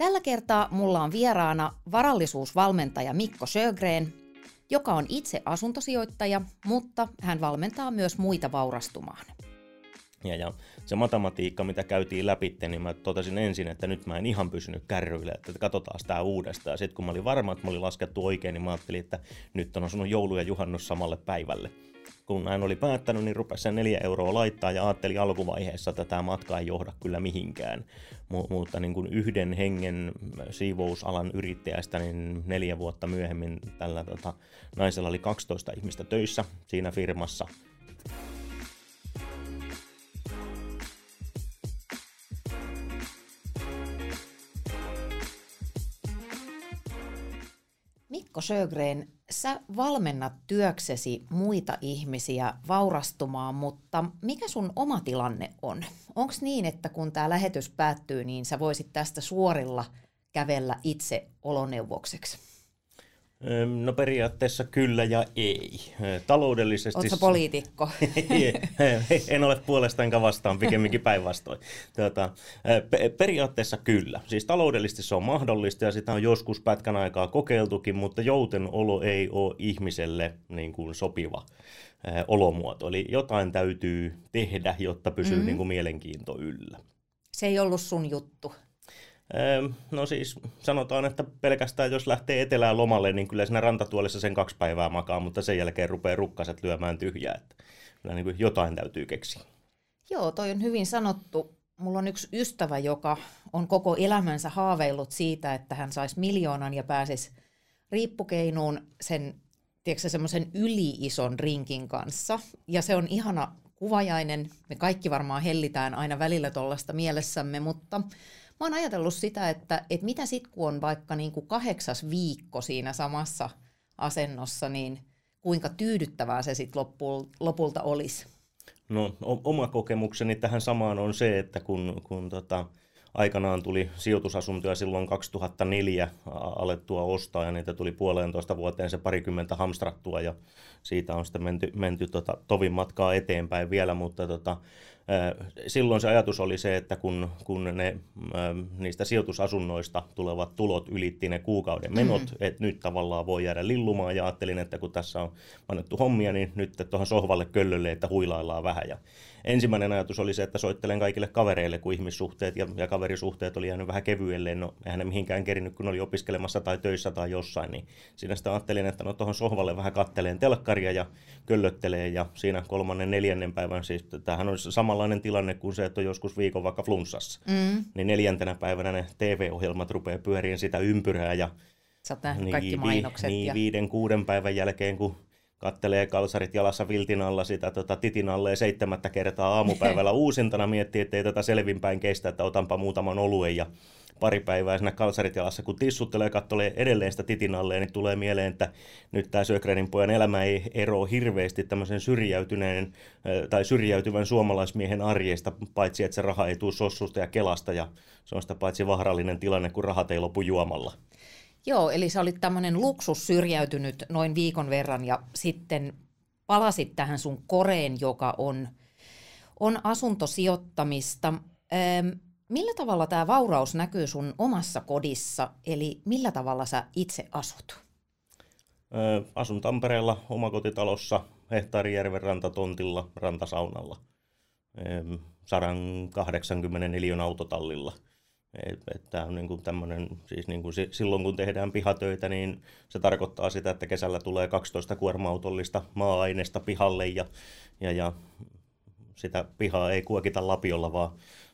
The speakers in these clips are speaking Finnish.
Tällä kertaa mulla on vieraana varallisuusvalmentaja Mikko Sjögren, joka on itse asuntosijoittaja, mutta hän valmentaa myös muita vaurastumaan. Ja, ja se matematiikka, mitä käytiin läpi, niin mä totesin ensin, että nyt mä en ihan pysynyt kärryillä, että katsotaan sitä uudestaan. Sitten kun mä olin varma, että mä olin laskettu oikein, niin mä ajattelin, että nyt on asunut joulu ja juhannus samalle päivälle. Kun näin oli päättänyt, niin rupesi sen neljä euroa laittaa ja ajattelin alkuvaiheessa, että tämä matka ei johda kyllä mihinkään. Mu- mutta niin kuin yhden hengen siivousalan yrittäjästä, niin neljä vuotta myöhemmin tällä tota, naisella oli 12 ihmistä töissä siinä firmassa – Mikko Sjögren, sä valmennat työksesi muita ihmisiä vaurastumaan, mutta mikä sun oma tilanne on? Onko niin, että kun tämä lähetys päättyy, niin sä voisit tästä suorilla kävellä itse oloneuvokseksi? No periaatteessa kyllä ja ei. Taloudellisesti... Oletko poliitikko? en ole puolesta enkä vastaan, pikemminkin päinvastoin. Tuota, periaatteessa kyllä. Siis taloudellisesti se on mahdollista ja sitä on joskus pätkän aikaa kokeiltukin, mutta jouten olo ei ole ihmiselle niin kuin sopiva olomuoto. Eli jotain täytyy tehdä, jotta pysyy mm-hmm. niin kuin mielenkiinto yllä. Se ei ollut sun juttu. No siis sanotaan, että pelkästään jos lähtee etelään lomalle, niin kyllä siinä rantatuolissa sen kaksi päivää makaa, mutta sen jälkeen rupeaa rukkaset lyömään tyhjää. Että kyllä niin kuin jotain täytyy keksiä. Joo, toi on hyvin sanottu. Mulla on yksi ystävä, joka on koko elämänsä haaveillut siitä, että hän saisi miljoonan ja pääsisi riippukeinuun sen tiedätkö, semmoisen yli-ison rinkin kanssa. Ja se on ihana kuvajainen. Me kaikki varmaan hellitään aina välillä tuollaista mielessämme, mutta mä oon ajatellut sitä, että, että mitä sitten kun on vaikka niin kuin kahdeksas viikko siinä samassa asennossa, niin kuinka tyydyttävää se sitten lopulta olisi? No oma kokemukseni tähän samaan on se, että kun, kun tota, aikanaan tuli sijoitusasuntoja silloin 2004 alettua ostaa ja niitä tuli puolentoista vuoteen se parikymmentä hamstrattua ja siitä on sitten menty, menty tota, tovin matkaa eteenpäin vielä, mutta tota, silloin se ajatus oli se, että kun, kun ne, niistä sijoitusasunnoista tulevat tulot ylitti ne kuukauden menot, mm. että nyt tavallaan voi jäädä lillumaan ja ajattelin, että kun tässä on annettu hommia, niin nyt tuohon sohvalle köllölle, että huilaillaan vähän ja ensimmäinen ajatus oli se, että soittelen kaikille kavereille, kun ihmissuhteet ja, ja kaverisuhteet oli jäänyt vähän kevyelle. No, eihän ne mihinkään kerinyt, kun oli opiskelemassa tai töissä tai jossain. Niin siinä sitten ajattelin, että no tuohon sohvalle vähän katteleen telkkaria ja köllöttelee. Ja siinä kolmannen, neljännen päivän, siis tämähän on samanlainen tilanne kuin se, että on joskus viikon vaikka flunssassa. Mm. Niin neljäntenä päivänä ne TV-ohjelmat rupeaa pyöriin sitä ympyrää ja Sä oot niin, kaikki mainokset. Niin, ja... viiden, kuuden päivän jälkeen, kun kattelee kalsarit jalassa viltin alla sitä tota, titin alle seitsemättä kertaa aamupäivällä uusintana miettii, että ei tätä selvinpäin kestä, että otanpa muutaman oluen ja pari päivää siinä kalsarit jalassa, kun tissuttelee ja kattelee edelleen sitä titin alle, niin tulee mieleen, että nyt tämä Sögrenin pojan elämä ei eroa hirveästi tämmöisen syrjäytyneen tai syrjäytyvän suomalaismiehen arjesta, paitsi että se raha ei tule sossusta ja kelasta ja se on sitä paitsi vaarallinen tilanne, kun rahat ei lopu juomalla. Joo, eli sä olit tämmöinen luksus syrjäytynyt noin viikon verran ja sitten palasit tähän sun koreen, joka on, on asuntosijoittamista. Ähm, millä tavalla tämä vauraus näkyy sun omassa kodissa, eli millä tavalla sä itse asut? Ö, asun Tampereella omakotitalossa Hehtaarijärven rantatontilla, rantasaunalla. 184 autotallilla – Tämä on niin kuin tämmöinen, siis niin kuin silloin kun tehdään pihatöitä, niin se tarkoittaa sitä, että kesällä tulee 12 kuorma-autollista maa-aineesta pihalle ja, ja, ja sitä pihaa ei kuokita lapiolla, vaan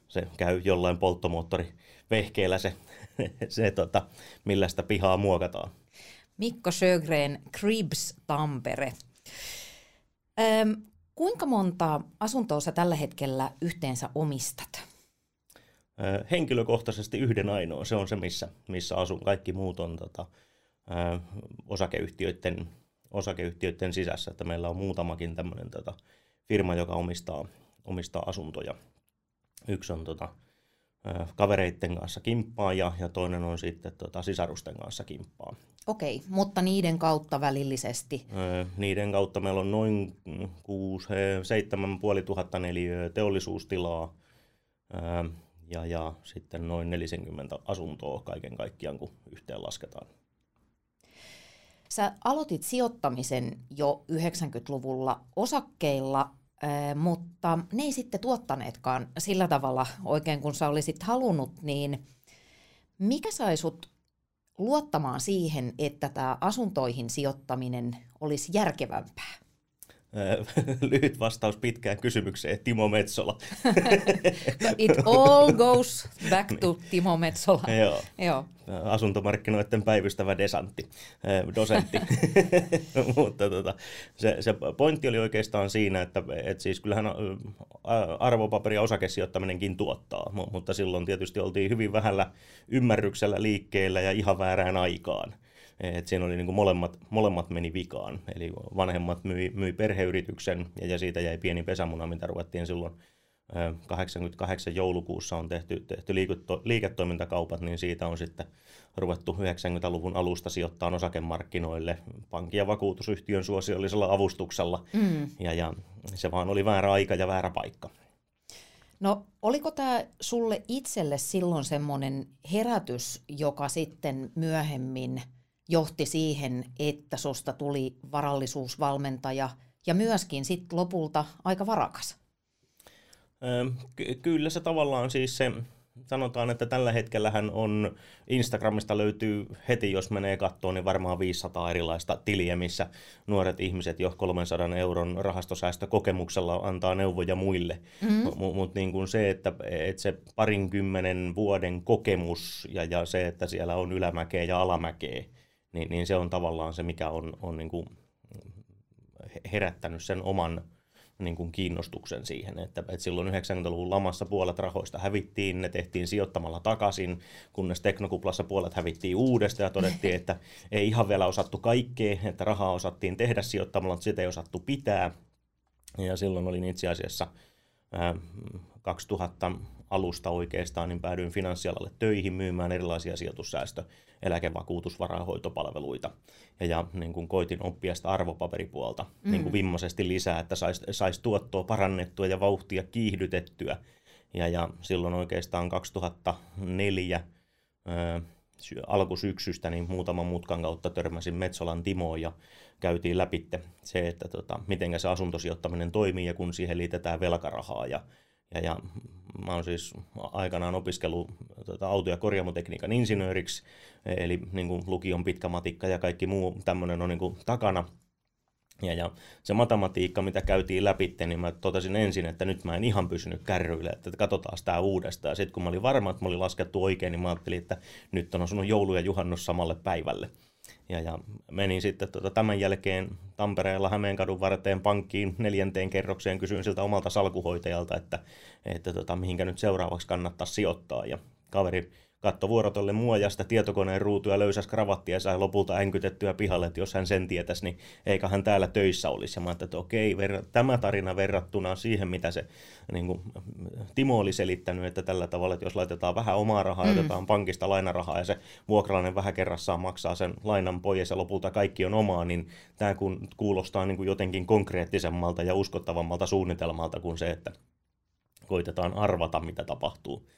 se käy jollain polttomoottorivehkeellä se, se tota, millä sitä pihaa muokataan. Mikko Sjögren, Cribs Tampere. Öm, kuinka monta asuntoa sä tällä hetkellä yhteensä omistat? Henkilökohtaisesti yhden ainoa. Se on se, missä, missä asun. Kaikki muut on tota, osakeyhtiöiden, osakeyhtiöiden sisässä. Että meillä on muutamakin tämmöinen tota, firma, joka omistaa, omistaa asuntoja. Yksi on tota, kavereiden kanssa kimppaa ja, ja toinen on sitten tota, sisarusten kanssa kimppaa. Okei, mutta niiden kautta välillisesti? niiden kautta meillä on noin 6 7500 neliöä teollisuustilaa, ja, ja sitten noin 40 asuntoa kaiken kaikkiaan, kun yhteen lasketaan. Sä aloitit sijoittamisen jo 90-luvulla osakkeilla, mutta ne ei sitten tuottaneetkaan sillä tavalla oikein kuin sä olisit halunnut, niin mikä sai sut luottamaan siihen, että tämä asuntoihin sijoittaminen olisi järkevämpää? lyhyt vastaus pitkään kysymykseen, Timo Metsola. It all goes back to Timo Metsola. Joo. Joo. Asuntomarkkinoiden päivystävä desantti, dosentti. Mutta tota, se, se pointti oli oikeastaan siinä, että et siis kyllähän arvopaperi- ja osakesijoittaminenkin tuottaa, mutta silloin tietysti oltiin hyvin vähällä ymmärryksellä liikkeellä ja ihan väärään aikaan. Et siinä oli niin kuin molemmat, molemmat meni vikaan. Eli vanhemmat myi, myi perheyrityksen ja, ja siitä jäi pieni pesämuna, mitä ruvettiin silloin 88 joulukuussa on tehty, tehty liiketoimintakaupat, niin siitä on sitten ruvettu 90-luvun alusta sijoittaa osakemarkkinoille pankin ja vakuutusyhtiön suosiollisella avustuksella. Mm. Ja, ja se vaan oli väärä aika ja väärä paikka. No oliko tämä sulle itselle silloin semmoinen herätys, joka sitten myöhemmin – johti siihen, että susta tuli varallisuusvalmentaja ja myöskin sitten lopulta aika varakas? Ky- kyllä se tavallaan siis se, sanotaan, että tällä hetkellähän on, Instagramista löytyy heti, jos menee kattoon, niin varmaan 500 erilaista tiliä, missä nuoret ihmiset jo 300 euron rahastosäästökokemuksella antaa neuvoja muille. Mm-hmm. Mutta niin kuin se, että, että se parinkymmenen vuoden kokemus ja, ja se, että siellä on ylämäkeä ja alamäkeä, niin, niin se on tavallaan se, mikä on, on niin kuin herättänyt sen oman niin kuin kiinnostuksen siihen, että, että silloin 90-luvun lamassa puolet rahoista hävittiin, ne tehtiin sijoittamalla takaisin, kunnes teknokuplassa puolet hävittiin uudestaan ja todettiin, että ei ihan vielä osattu kaikkea, että rahaa osattiin tehdä sijoittamalla, mutta sitä ei osattu pitää. Ja silloin olin itse asiassa ää, 2000 alusta oikeastaan, niin päädyin finanssialalle töihin myymään erilaisia sijoitussäästö- eläkevakuutusvarahoitopalveluita. Ja, ja niin kuin koitin oppia sitä arvopaperipuolta mm. niin kuin vimmaisesti lisää, että saisi sais tuottoa parannettua ja vauhtia kiihdytettyä. Ja, ja silloin oikeastaan 2004 ää, alkusyksystä niin muutaman mutkan kautta törmäsin Metsolan Timoon ja käytiin läpi se, että tota, miten se asuntosijoittaminen toimii ja kun siihen liitetään velkarahaa ja ja, ja mä oon siis aikanaan opiskellut tota, auto- ja korjaamotekniikan insinööriksi, eli niin kuin lukion pitkä matikka ja kaikki muu tämmöinen on niin kuin takana. Ja, ja se matematiikka, mitä käytiin läpi, niin mä totesin ensin, että nyt mä en ihan pysynyt kärryille, että katsotaan sitä uudestaan. Sitten kun mä olin varma, että mä olin laskettu oikein, niin mä ajattelin, että nyt on osunut joulu ja juhannus samalle päivälle. Ja, ja menin sitten tuota, tämän jälkeen Tampereella Hämeenkadun varteen pankkiin neljänteen kerrokseen, kysyin siltä omalta salkuhoitajalta, että, että tota, mihinkä nyt seuraavaksi kannattaa sijoittaa. Ja kaveri katto vuorotolle mua ja sitä tietokoneen ruutuja löysäs kravattia ja sai lopulta änkytettyä pihalle, että jos hän sen tietäisi, niin eikä hän täällä töissä olisi. Ja mä että okei, verra- tämä tarina verrattuna siihen, mitä se niin kuin, Timo oli selittänyt, että tällä tavalla, että jos laitetaan vähän omaa rahaa, mm. otetaan pankista lainarahaa ja se vuokralainen vähän kerrassaan maksaa sen lainan pois ja lopulta kaikki on omaa, niin tämä kun kuulostaa niin kuin jotenkin konkreettisemmalta ja uskottavammalta suunnitelmalta kuin se, että koitetaan arvata, mitä tapahtuu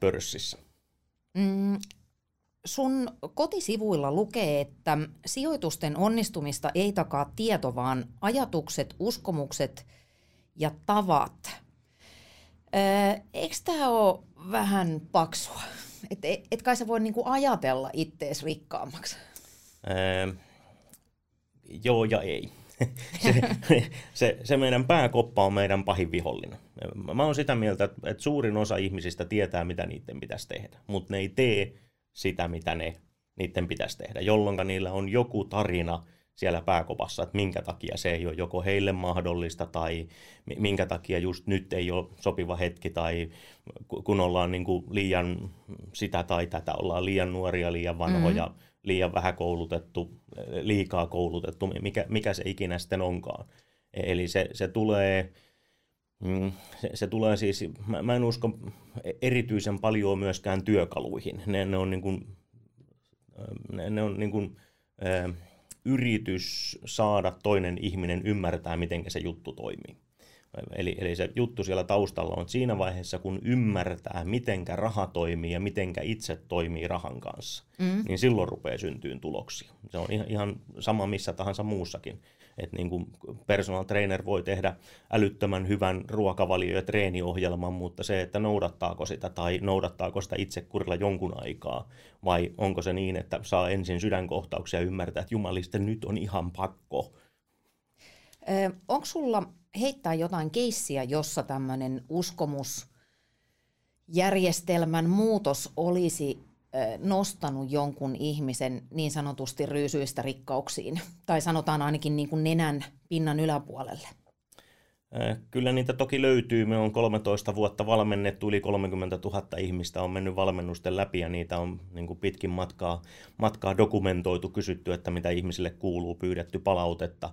pörssissä. Mm, sun kotisivuilla lukee, että sijoitusten onnistumista ei takaa tieto, vaan ajatukset, uskomukset ja tavat. Öö, eikö tämä ole vähän paksua? Et, et kai sä voi niinku ajatella ittees rikkaammaksi? Öö, joo ja ei. Se, se, se meidän pääkoppa on meidän pahin vihollinen. Mä oon sitä mieltä, että, suurin osa ihmisistä tietää, mitä niiden pitäisi tehdä, mutta ne ei tee sitä, mitä ne niiden pitäisi tehdä, jolloin niillä on joku tarina siellä pääkopassa, että minkä takia se ei ole joko heille mahdollista tai minkä takia just nyt ei ole sopiva hetki tai kun ollaan niin kuin liian sitä tai tätä, ollaan liian nuoria, liian vanhoja, mm-hmm. Liian vähän koulutettu, liikaa koulutettu, mikä, mikä se ikinä sitten onkaan. Eli se, se tulee Mm, se, se tulee siis, mä, mä en usko erityisen paljon myöskään työkaluihin. Ne, ne on, niin kuin, ne, ne on niin kuin, ä, yritys saada toinen ihminen ymmärtää, miten se juttu toimii. Eli, eli se juttu siellä taustalla on, että siinä vaiheessa, kun ymmärtää, mitenkä raha toimii ja mitenkä itse toimii rahan kanssa, mm. niin silloin rupeaa syntyyn tuloksia. Se on ihan, ihan sama missä tahansa muussakin. Että niin kuin personal trainer voi tehdä älyttömän hyvän ruokavalio- ja treeniohjelman, mutta se, että noudattaako sitä tai noudattaako sitä itsekurilla jonkun aikaa, vai onko se niin, että saa ensin sydänkohtauksia ja ymmärtää, että jumalista nyt on ihan pakko. onko sulla heittää jotain keissiä, jossa tämmöinen uskomusjärjestelmän muutos olisi nostanut jonkun ihmisen niin sanotusti ryysyistä rikkauksiin, tai sanotaan ainakin niin kuin nenän pinnan yläpuolelle? Kyllä niitä toki löytyy. Me on 13 vuotta valmennettu, yli 30 000 ihmistä on mennyt valmennusten läpi ja niitä on niin kuin pitkin matkaa, matkaa dokumentoitu, kysytty, että mitä ihmisille kuuluu, pyydetty palautetta.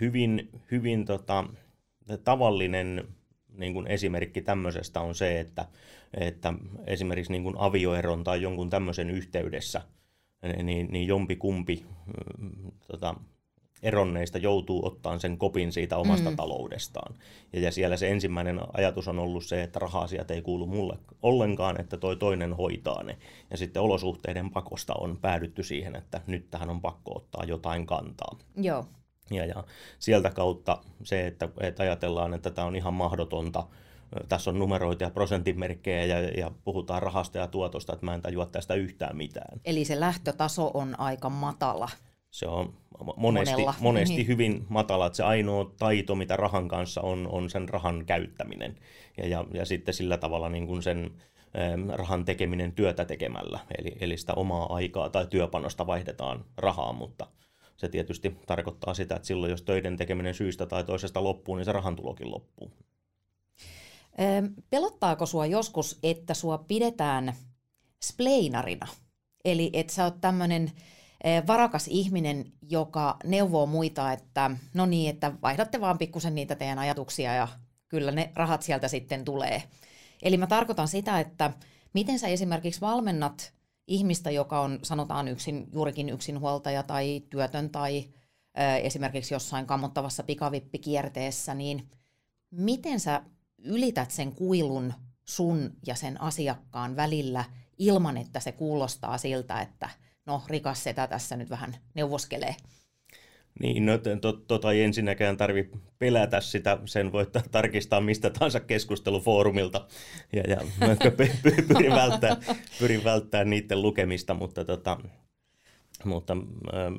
Hyvin, hyvin tota, tavallinen niin kuin esimerkki tämmöisestä on se, että, että esimerkiksi niin kuin avioeron tai jonkun tämmöisen yhteydessä niin, niin jompi kumpi mm, tota, eronneista joutuu ottamaan sen kopin siitä omasta mm. taloudestaan. Ja, ja siellä se ensimmäinen ajatus on ollut se, että raha-asiat ei kuulu mulle ollenkaan, että toi toinen hoitaa ne. Ja sitten olosuhteiden pakosta on päädytty siihen, että nyt tähän on pakko ottaa jotain kantaa. Joo. Ja, ja sieltä kautta se, että, että ajatellaan, että tämä on ihan mahdotonta, tässä on numeroita ja prosenttimerkkejä ja, ja puhutaan rahasta ja tuotosta, että mä en tajua tästä yhtään mitään. Eli se lähtötaso on aika matala. Se on monesti, Monella. monesti niin. hyvin matala, että se ainoa taito, mitä rahan kanssa on, on sen rahan käyttäminen. Ja, ja, ja sitten sillä tavalla niin kuin sen rahan tekeminen työtä tekemällä, eli, eli sitä omaa aikaa tai työpanosta vaihdetaan rahaa, mutta – se tietysti tarkoittaa sitä, että silloin jos töiden tekeminen syystä tai toisesta loppuu, niin se rahantulokin loppuu. Pelottaako sua joskus, että sua pidetään spleinarina? Eli että sä oot tämmöinen varakas ihminen, joka neuvoo muita, että no niin, että vaihdatte vaan pikkusen niitä teidän ajatuksia ja kyllä ne rahat sieltä sitten tulee. Eli mä tarkoitan sitä, että miten sä esimerkiksi valmennat ihmistä, joka on sanotaan yksin, juurikin yksinhuoltaja tai työtön tai ö, esimerkiksi jossain kammottavassa pikavippikierteessä, niin miten sä ylität sen kuilun sun ja sen asiakkaan välillä ilman, että se kuulostaa siltä, että no rikas setä tässä nyt vähän neuvoskelee? Niin, no to, tota ei ensinnäkään tarvi pelätä sitä, sen voi tarkistaa mistä tahansa keskustelufoorumilta, ja, ja pyrin, välttää, pyrin välttää niiden lukemista, mutta, tota, mutta ähm,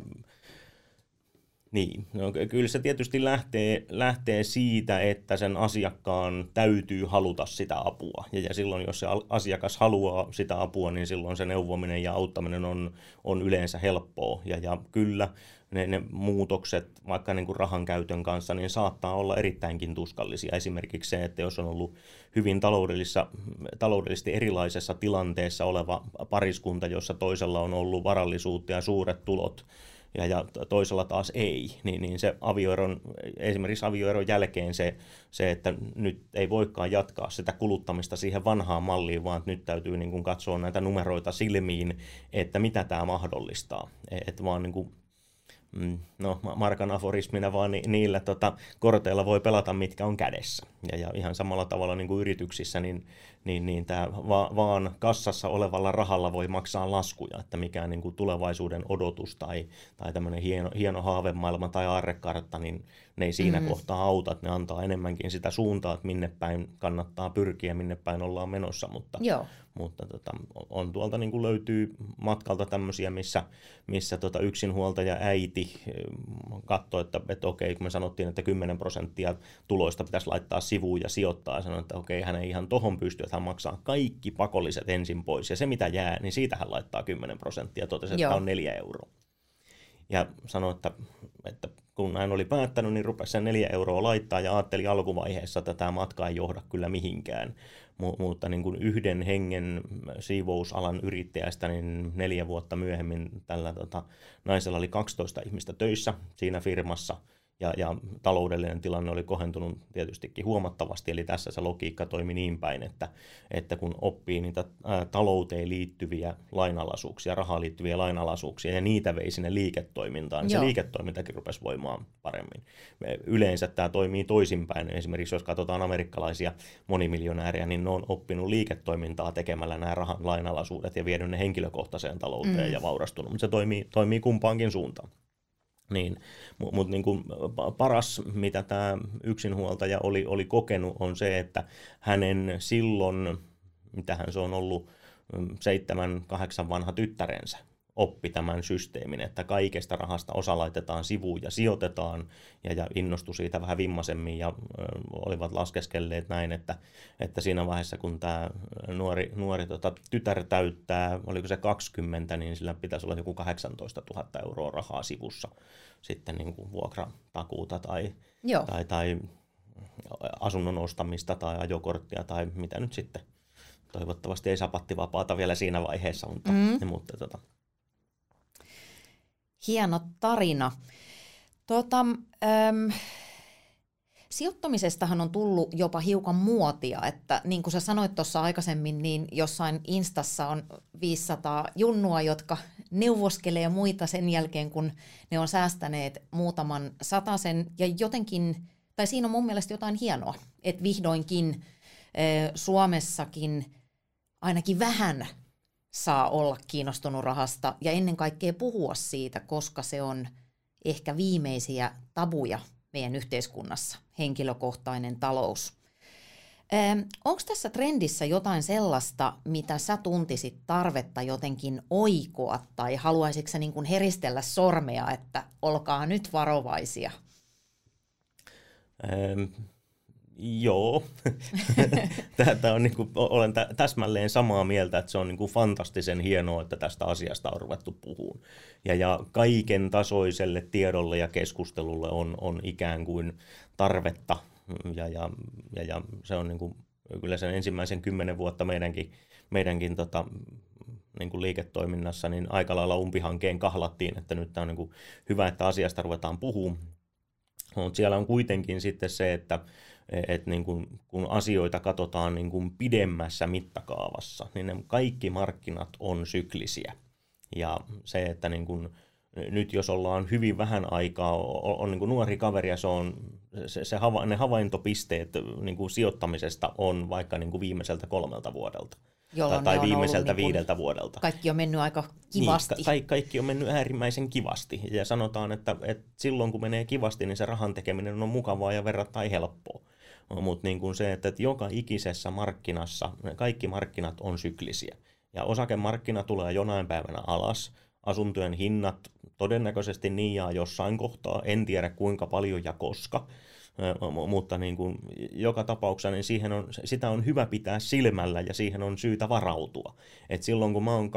niin, no, kyllä se tietysti lähtee, lähtee siitä, että sen asiakkaan täytyy haluta sitä apua. Ja, ja silloin, jos se asiakas haluaa sitä apua, niin silloin se neuvominen ja auttaminen on, on yleensä helppoa. Ja, ja kyllä, ne, ne muutokset vaikka niin kuin rahan käytön kanssa, niin saattaa olla erittäinkin tuskallisia. Esimerkiksi se, että jos on ollut hyvin taloudellisessa, taloudellisesti erilaisessa tilanteessa oleva pariskunta, jossa toisella on ollut varallisuutta ja suuret tulot, ja, ja toisella taas ei, niin, niin se avioeron, esimerkiksi avioeron jälkeen se, se, että nyt ei voikaan jatkaa sitä kuluttamista siihen vanhaan malliin, vaan nyt täytyy niin kuin katsoa näitä numeroita silmiin, että mitä tämä mahdollistaa. Että vaan niin kuin no Markan aforismina vaan ni, niillä tota, korteilla voi pelata mitkä on kädessä. Ja, ja ihan samalla tavalla niin kuin yrityksissä, niin, niin, niin tämä va, vaan kassassa olevalla rahalla voi maksaa laskuja, että mikään niin kuin tulevaisuuden odotus tai, tai tämmöinen hieno, hieno haavemaailma tai aarrekartta, niin ne ei siinä mm-hmm. kohtaa auta, että ne antaa enemmänkin sitä suuntaa, että minne päin kannattaa pyrkiä, minne päin ollaan menossa, mutta, Joo. Mutta tota, on tuolta niin kuin löytyy matkalta tämmöisiä, missä, missä tota yksinhuoltaja äiti eh, katsoi, että, että okei, kun me sanottiin, että 10 prosenttia tuloista pitäisi laittaa sivuun ja sijoittaa, ja sanoi, että okei, hän ei ihan tohon pysty, että hän maksaa kaikki pakolliset ensin pois, ja se mitä jää, niin siitä hän laittaa 10 prosenttia, totesi, että Joo. on neljä euroa. Ja sanoi, että, että kun hän oli päättänyt, niin rupesi sen neljä euroa laittaa ja ajatteli alkuvaiheessa, että tämä matka ei johda kyllä mihinkään. Mutta niin kuin yhden hengen siivousalan yrittäjästä, niin neljä vuotta myöhemmin tällä tota, naisella oli 12 ihmistä töissä siinä firmassa ja, ja taloudellinen tilanne oli kohentunut tietystikin huomattavasti, eli tässä se logiikka toimi niin päin, että, että kun oppii niitä ää, talouteen liittyviä lainalaisuuksia, rahaan liittyviä lainalaisuuksia, ja niitä vei sinne liiketoimintaan, niin Joo. se liiketoimintakin rupesi voimaan paremmin. Yleensä tämä toimii toisinpäin, esimerkiksi jos katsotaan amerikkalaisia monimiljonäärejä, niin ne on oppinut liiketoimintaa tekemällä nämä rahan lainalaisuudet ja vienyt ne henkilökohtaiseen talouteen mm. ja vaurastunut, mutta se toimii, toimii kumpaankin suuntaan. Niin, mutta mut niin kuin paras, mitä tämä yksinhuoltaja oli, oli kokenut, on se, että hänen silloin, mitähän se on ollut, seitsemän, kahdeksan vanha tyttärensä, oppi tämän systeemin, että kaikesta rahasta osa laitetaan sivuun ja sijoitetaan ja, ja innostui siitä vähän vimmasemmin ja ö, olivat laskeskelleet näin, että, että siinä vaiheessa kun tämä nuori, nuori tota, tytär täyttää, oliko se 20, niin sillä pitäisi olla joku 18 000 euroa rahaa sivussa sitten niin kuin vuokratakuuta tai, tai, tai asunnon ostamista tai ajokorttia tai mitä nyt sitten. Toivottavasti ei sapattivapaata vielä siinä vaiheessa, mutta, mm. mutta tota, hieno tarina. Tota, äm, sijoittamisestahan on tullut jopa hiukan muotia, että niin kuin sä sanoit tuossa aikaisemmin, niin jossain Instassa on 500 junnua, jotka neuvoskelee muita sen jälkeen, kun ne on säästäneet muutaman satasen. Ja jotenkin, tai siinä on mun mielestä jotain hienoa, että vihdoinkin Suomessakin ainakin vähän saa olla kiinnostunut rahasta ja ennen kaikkea puhua siitä, koska se on ehkä viimeisiä tabuja meidän yhteiskunnassa, henkilökohtainen talous. Onko tässä trendissä jotain sellaista, mitä sä tuntisit tarvetta jotenkin oikoa tai haluaisitko sä niin kuin heristellä sormea, että olkaa nyt varovaisia? Joo, Tätä on niin kuin, olen täsmälleen samaa mieltä, että se on niin kuin fantastisen hienoa, että tästä asiasta on ruvettu puhumaan. Ja, ja kaiken tasoiselle tiedolle ja keskustelulle on, on ikään kuin tarvetta, ja, ja, ja, ja se on niin kuin, kyllä sen ensimmäisen kymmenen vuotta meidänkin, meidänkin tota, niin kuin liiketoiminnassa, niin aika lailla umpihankeen kahlattiin, että nyt tämä on niin kuin hyvä, että asiasta ruvetaan puhumaan. Mutta siellä on kuitenkin sitten se, että että niin kun, kun asioita katsotaan niin kun pidemmässä mittakaavassa, niin ne kaikki markkinat on syklisiä. Ja se, että niin kun, nyt jos ollaan hyvin vähän aikaa, on, on niin kuin nuori kaveri ja se on, se, se hava, ne havaintopisteet niin kuin sijoittamisesta on vaikka niin kuin viimeiseltä kolmelta vuodelta. Jolloin tai, tai viimeiseltä niin viideltä vuodelta. Kaikki on mennyt aika kivasti. Niin, ka- kaikki on mennyt äärimmäisen kivasti. Ja sanotaan, että, että silloin kun menee kivasti, niin se rahan tekeminen on mukavaa ja verrattain helppoa mutta niin kuin se, että joka ikisessä markkinassa, kaikki markkinat on syklisiä. Ja osakemarkkina tulee jonain päivänä alas, asuntojen hinnat todennäköisesti niin ja jossain kohtaa, en tiedä kuinka paljon ja koska, mutta niin kuin joka tapauksessa niin siihen on, sitä on hyvä pitää silmällä ja siihen on syytä varautua. Et silloin kun mä oon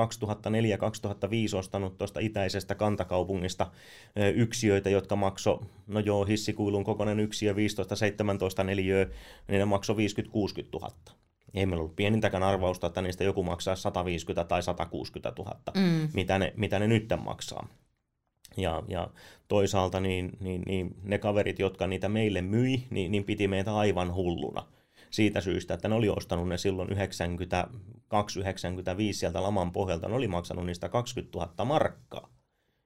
2004-2005 ostanut tuosta itäisestä kantakaupungista yksiöitä, jotka makso, no joo, hissikuilun kokoinen yksiö 15-17 neliöä, niin ne maksoi 50-60 000 ei meillä ollut pienintäkään arvausta, että niistä joku maksaa 150 tai 160 000, mm. mitä, ne, mitä ne nyt maksaa. Ja, ja toisaalta niin, niin, niin ne kaverit, jotka niitä meille myi, niin, niin piti meitä aivan hulluna siitä syystä, että ne oli ostanut ne silloin 92-95 sieltä laman pohjalta, ne oli maksanut niistä 20 000 markkaa.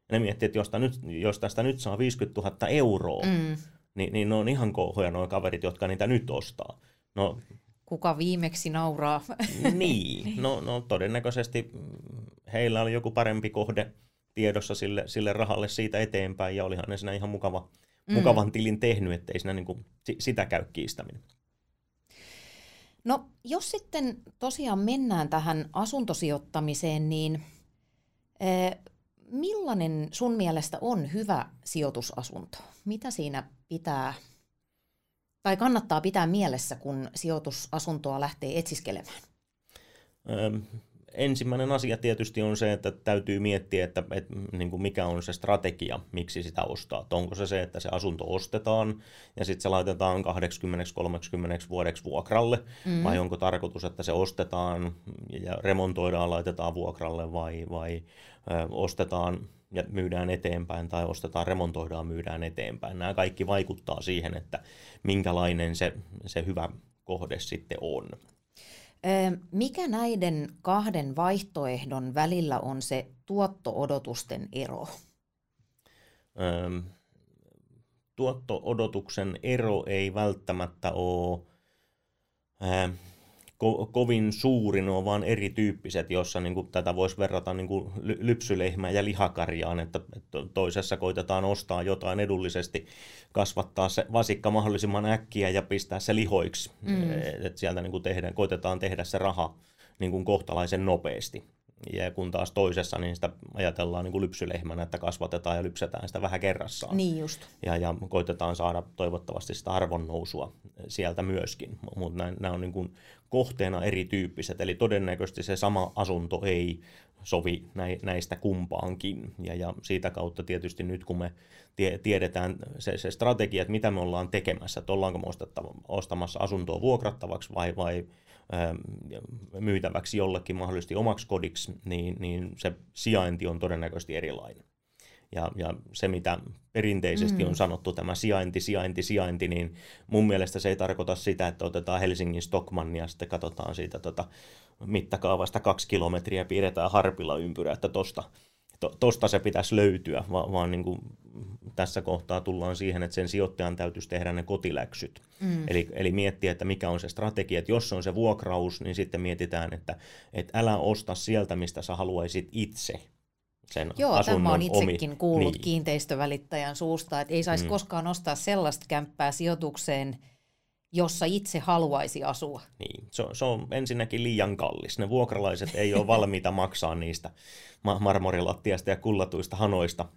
Ja ne miettii, että jos, nyt, jos tästä nyt saa 50 000 euroa, mm. niin, niin ne on ihan kouhoja nuo kaverit, jotka niitä nyt ostaa. No, Kuka viimeksi nauraa? niin, no, no todennäköisesti heillä oli joku parempi kohde tiedossa sille, sille rahalle siitä eteenpäin, ja olihan ne siinä ihan mukava, mm. mukavan tilin tehnyt, ettei siinä niin kuin, sitä käy kiistäminen. No jos sitten tosiaan mennään tähän asuntosijoittamiseen, niin eh, millainen sun mielestä on hyvä sijoitusasunto? Mitä siinä pitää tai kannattaa pitää mielessä, kun sijoitusasuntoa lähtee etsiskelemään? Ensimmäinen asia tietysti on se, että täytyy miettiä, että, että niin kuin mikä on se strategia, miksi sitä ostaa. Että onko se se, että se asunto ostetaan ja sitten se laitetaan 20-30 vuodeksi vuokralle, mm. vai onko tarkoitus, että se ostetaan ja remontoidaan, laitetaan vuokralle, vai, vai ö, ostetaan ja myydään eteenpäin tai ostetaan, remontoidaan, myydään eteenpäin. Nämä kaikki vaikuttaa siihen, että minkälainen se, se hyvä kohde sitten on. Mikä näiden kahden vaihtoehdon välillä on se tuotto-odotusten ero? Tuotto-odotuksen ero ei välttämättä ole ko- kovin suuri, ne on vaan erityyppiset, jossa niin kuin, tätä voisi verrata niin kuin lypsylehmään ja lihakarjaan, että, että toisessa koitetaan ostaa jotain edullisesti, kasvattaa se vasikka mahdollisimman äkkiä ja pistää se lihoiksi, mm. että sieltä niin kuin tehdään, koitetaan tehdä se raha niin kuin kohtalaisen nopeasti. Ja kun taas toisessa, niin sitä ajatellaan niin kuin lypsylehmänä, että kasvatetaan ja lypsetään sitä vähän kerrassaan. Niin just. Ja, ja koitetaan saada toivottavasti sitä arvonnousua sieltä myöskin. Mutta nämä on niin kuin kohteena erityyppiset, eli todennäköisesti se sama asunto ei sovi näistä kumpaankin. Ja, ja siitä kautta tietysti nyt, kun me tie, tiedetään se, se strategia, että mitä me ollaan tekemässä, että ollaanko me ostamassa asuntoa vuokrattavaksi vai, vai Ähm, myytäväksi jollekin mahdollisesti omaksi kodiksi, niin, niin se sijainti on todennäköisesti erilainen. Ja, ja se, mitä perinteisesti mm. on sanottu, tämä sijainti, sijainti, sijainti, niin mun mielestä se ei tarkoita sitä, että otetaan Helsingin Stockmannia ja sitten katsotaan siitä tota, mittakaavasta kaksi kilometriä ja piirretään harpilla ympyrä, että tosta, to, tosta se pitäisi löytyä, vaan, vaan niin kuin tässä kohtaa tullaan siihen, että sen sijoittajan täytyisi tehdä ne kotiläksyt. Mm. Eli, eli miettiä, että mikä on se strategia, että jos on se vuokraus, niin sitten mietitään, että, että älä osta sieltä, mistä sä haluaisit itse sen Joo, tämä on itsekin omi. kuullut niin. kiinteistövälittäjän suusta, että ei saisi mm. koskaan ostaa sellaista kämppää sijoitukseen, jossa itse haluaisi asua. Niin, se on, se on ensinnäkin liian kallis. Ne vuokralaiset ei ole valmiita maksaa niistä marmorilattiasta ja kullatuista hanoista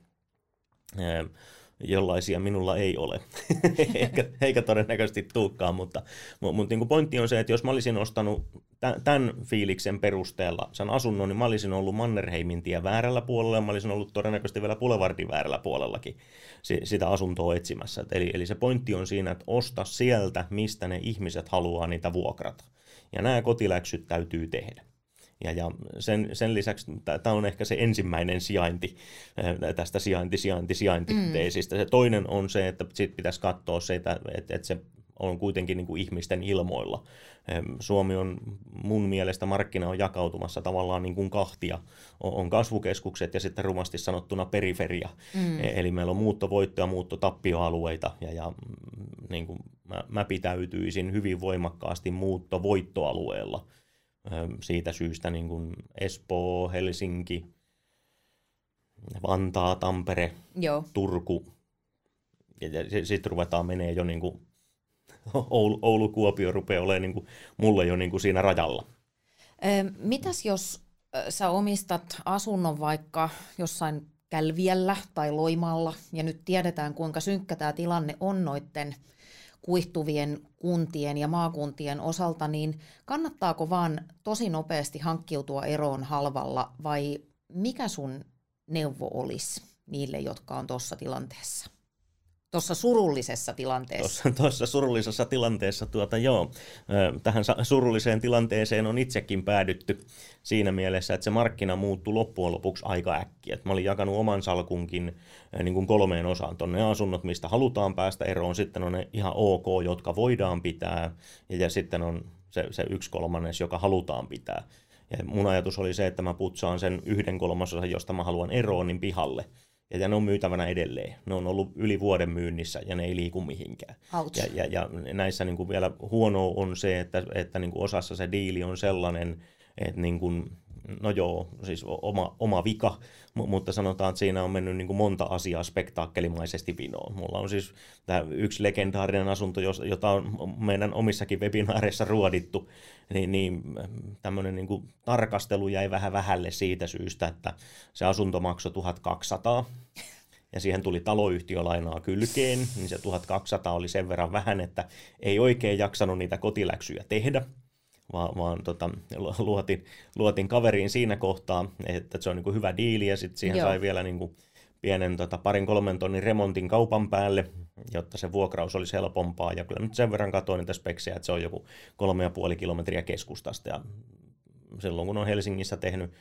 jollaisia minulla ei ole, eikä, eikä todennäköisesti tuukkaan, mutta, mutta niin kuin pointti on se, että jos mä olisin ostanut tämän fiiliksen perusteella sen asunnon, niin mä olisin ollut Mannerheimin tie väärällä puolella ja mä olisin ollut todennäköisesti vielä Boulevardin väärällä puolellakin sitä asuntoa etsimässä. Eli, eli se pointti on siinä, että osta sieltä, mistä ne ihmiset haluaa niitä vuokrata. Ja nämä kotiläksyt täytyy tehdä. Ja, ja sen, sen lisäksi tämä on ehkä se ensimmäinen sijainti tästä sijainti, sijainti, sijaintiteesistä. Mm. Se toinen on se, että sit pitäisi katsoa se, että, että, että se on kuitenkin niin kuin ihmisten ilmoilla. Suomi on mun mielestä markkina on jakautumassa tavallaan niin kuin kahtia. On kasvukeskukset ja sitten rumasti sanottuna periferia. Mm. E, eli meillä on muuttovoitto- ja muuttotappioalueita ja, ja mm, niin kuin mä, mä pitäytyisin hyvin voimakkaasti muuttovoittoalueella – siitä syystä niin kuin Espoo, Helsinki, Vantaa, Tampere, Joo. Turku. Ja, sitten ruvetaan menee jo niin kuin Oulu, Oulu, Kuopio rupeaa olemaan niin kuin, mulle jo niin kuin siinä rajalla. Mitäs jos sä omistat asunnon vaikka jossain Kälviellä tai Loimaalla ja nyt tiedetään kuinka synkkä tämä tilanne on noiden – kuihtuvien kuntien ja maakuntien osalta, niin kannattaako vaan tosi nopeasti hankkiutua eroon halvalla vai mikä sun neuvo olisi niille, jotka on tuossa tilanteessa? Tuossa surullisessa tilanteessa. Tuossa surullisessa tilanteessa, tuota joo, tähän surulliseen tilanteeseen on itsekin päädytty siinä mielessä, että se markkina muuttui loppujen lopuksi aika äkkiä. Mä olin jakanut oman salkunkin niin kuin kolmeen osaan. Tuonne asunnot, mistä halutaan päästä eroon, sitten on ne ihan ok, jotka voidaan pitää, ja, ja sitten on se, se yksi kolmannes, joka halutaan pitää. Ja mun ajatus oli se, että mä putsaan sen yhden kolmasosan, josta mä haluan eroon, niin pihalle – ja ne on myytävänä edelleen. Ne on ollut yli vuoden myynnissä ja ne ei liiku mihinkään. Ja, ja, ja näissä niin kuin vielä huono on se, että, että niin kuin osassa se diili on sellainen, että niin kuin, no joo, siis oma, oma vika, mutta sanotaan, että siinä on mennyt niin kuin monta asiaa spektaakkelimaisesti vinoon. Mulla on siis tämä yksi legendaarinen asunto, jota on meidän omissakin webinaareissa ruodittu, niin, niin tämmöinen niin kuin tarkastelu jäi vähän vähälle siitä syystä, että se asunto maksoi 1200 ja siihen tuli taloyhtiölainaa kylkeen, niin se 1200 oli sen verran vähän, että ei oikein jaksanut niitä kotiläksyjä tehdä vaan, vaan tota, luotin, luotin kaveriin siinä kohtaa, että se on niin hyvä diili ja sitten siihen Joo. sai vielä niin kuin pienen tota, parin kolmen tonnin remontin kaupan päälle, jotta se vuokraus olisi helpompaa. Ja kyllä nyt sen verran katsoin niitä speksejä, että se on joku kolme ja puoli kilometriä keskustasta ja silloin kun on Helsingissä tehnyt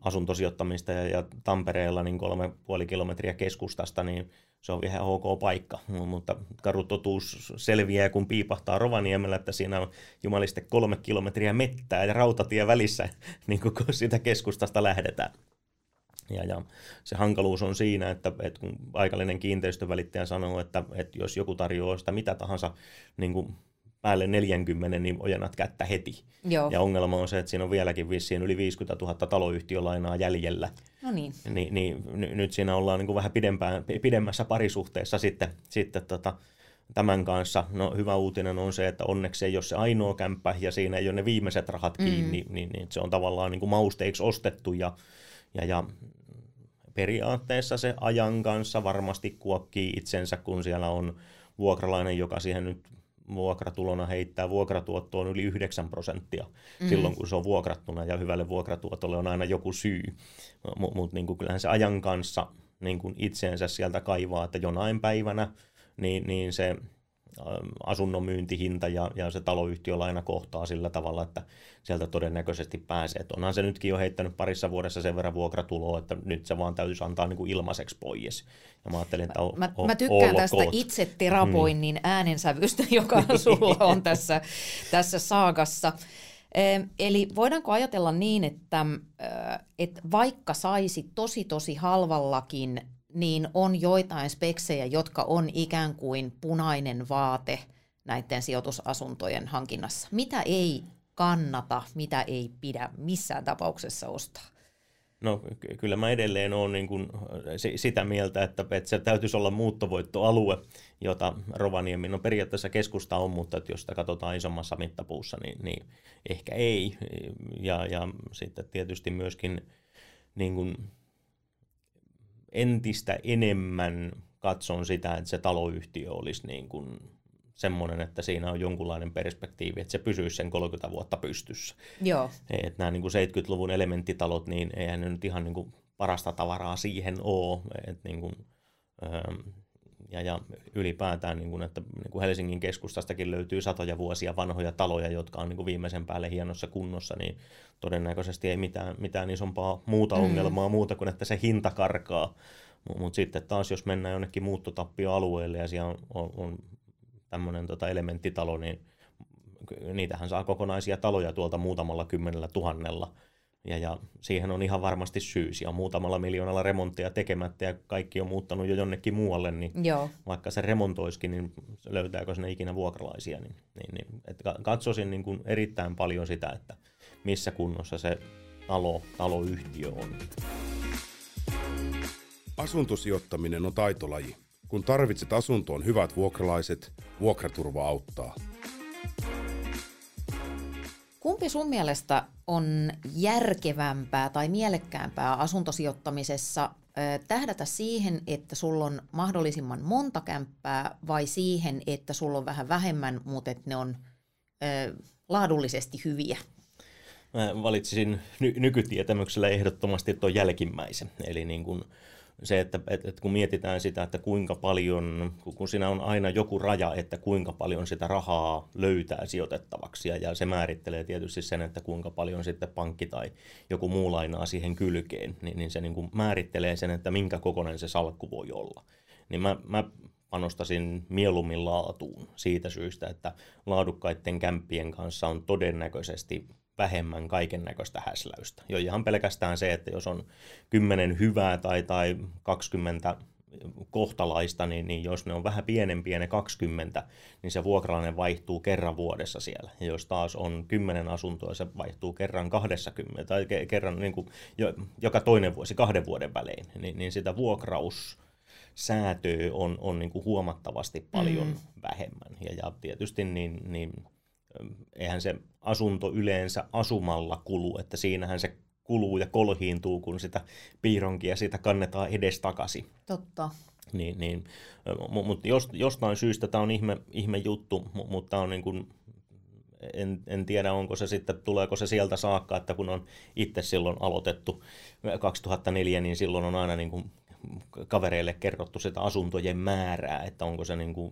asuntosijoittamista ja, ja Tampereella niin kolme puoli kilometriä keskustasta, niin se on ihan ok paikka, mutta karutotuus selviää, kun piipahtaa Rovaniemellä, että siinä on jumaliste kolme kilometriä mettää ja rautatie välissä, niin kun sitä keskustasta lähdetään. Ja, ja se hankaluus on siinä, että, että kun paikallinen kiinteistövälittäjä sanoo, että, että jos joku tarjoaa sitä mitä tahansa niin kuin päälle 40, niin ojennat kättä heti. Joo. Ja ongelma on se, että siinä on vieläkin vissiin yli 50 000 taloyhtiölainaa jäljellä. No niin. Ni, niin n- nyt siinä ollaan niin kuin vähän pidempään, pidemmässä parisuhteessa sitten, sitten tota, tämän kanssa. No hyvä uutinen on se, että onneksi ei ole se ainoa kämppä ja siinä ei ole ne viimeiset rahat mm. kiinni, mm. niin, niin, niin se on tavallaan niin kuin mausteiksi ostettu ja, ja, ja periaatteessa se ajan kanssa varmasti kuokkii itsensä, kun siellä on vuokralainen, joka siihen nyt vuokratulona heittää vuokratuottoon yli 9 prosenttia mm. silloin, kun se on vuokrattuna, ja hyvälle vuokratuotolle on aina joku syy. Mutta mut, niin kyllähän se ajan kanssa niin itseensä sieltä kaivaa, että jonain päivänä niin, niin se asunnon myyntihinta ja, ja se taloyhtiölaina kohtaa sillä tavalla, että sieltä todennäköisesti pääsee. Et onhan se nytkin jo heittänyt parissa vuodessa sen verran vuokratuloa, että nyt se vaan täytyisi antaa niin kuin ilmaiseksi pois. Ja mä, ajattelin, että o, mä, o, mä tykkään tästä itse terapoinnin mm. äänensävystä, joka sulla on tässä, tässä saagassa. Eli voidaanko ajatella niin, että, että vaikka saisi tosi tosi halvallakin niin on joitain speksejä, jotka on ikään kuin punainen vaate näiden sijoitusasuntojen hankinnassa. Mitä ei kannata, mitä ei pidä missään tapauksessa ostaa? No kyllä mä edelleen olen niin kuin sitä mieltä, että, että se täytyisi olla muuttovoittoalue, jota Rovaniemi, no periaatteessa keskusta on, mutta että jos sitä katsotaan isommassa mittapuussa, niin, niin ehkä ei. Ja, ja sitten tietysti myöskin niin kuin entistä enemmän katson sitä, että se taloyhtiö olisi niin kuin semmoinen, että siinä on jonkunlainen perspektiivi, että se pysyisi sen 30 vuotta pystyssä. Joo. Että nämä niin kuin 70-luvun elementtitalot, niin eihän ne nyt ihan niin kuin parasta tavaraa siihen ole. Että niin kuin, ja, ja ylipäätään, niin kuin, että niin kuin Helsingin keskustastakin löytyy satoja vuosia vanhoja taloja, jotka on niin kuin viimeisen päälle hienossa kunnossa, niin todennäköisesti ei mitään, mitään isompaa muuta mm. ongelmaa muuta kuin, että se hinta karkaa. Mutta sitten taas, jos mennään jonnekin muuttotappioalueelle ja siellä on, on, on tämmöinen tota elementtitalo, niin niitähän saa kokonaisia taloja tuolta muutamalla kymmenellä tuhannella – ja, ja siihen on ihan varmasti syys. Ja muutamalla miljoonalla remonttia tekemättä ja kaikki on muuttanut jo jonnekin muualle, niin Joo. vaikka se remontoiskin, niin löytääkö sinne ikinä vuokralaisia. Niin, niin, niin, että katsoisin niin kuin erittäin paljon sitä, että missä kunnossa se talo, taloyhtiö on. Asuntosijoittaminen on taitolaji. Kun tarvitset asuntoon hyvät vuokralaiset, vuokraturva auttaa. Kumpi sun mielestä on järkevämpää tai mielekkäämpää asuntosijoittamisessa tähdätä siihen, että sulla on mahdollisimman monta kämppää vai siihen, että sulla on vähän vähemmän, mutta että ne on laadullisesti hyviä? Mä valitsisin ny- nykytietämyksellä ehdottomasti tuon jälkimmäisen. Eli niin kun se, että, että, että kun mietitään sitä, että kuinka paljon, kun siinä on aina joku raja, että kuinka paljon sitä rahaa löytää sijoitettavaksi, ja se määrittelee tietysti sen, että kuinka paljon sitten pankki tai joku muu lainaa siihen kylkeen, niin, niin se niin kuin määrittelee sen, että minkä kokoinen se salkku voi olla. Niin mä, mä panostasin mieluummin laatuun siitä syystä, että laadukkaiden kämppien kanssa on todennäköisesti vähemmän kaiken näköistä häsläystä. Jo ihan pelkästään se, että jos on kymmenen hyvää tai, tai 20 kohtalaista, niin, niin jos ne on vähän pienempiä ne 20, niin se vuokralainen vaihtuu kerran vuodessa siellä. Ja jos taas on 10 asuntoa, se vaihtuu kerran 20 tai kerran niin kuin jo, joka toinen vuosi kahden vuoden välein, niin, niin sitä vuokraus säätöä on, on niin kuin huomattavasti paljon mm. vähemmän. Ja, ja tietysti niin, niin eihän se asunto yleensä asumalla kulu, että siinähän se kuluu ja kolhiintuu, kun sitä piironkia siitä kannetaan edestakaisin. Totta. Niin, niin, mutta jostain syystä tämä on ihme, ihme juttu, mutta on niin kuin, en, en tiedä, onko se sitten, tuleeko se sieltä saakka, että kun on itse silloin aloitettu 2004, niin silloin on aina niin kuin kavereille kerrottu sitä asuntojen määrää, että onko se niin kuin,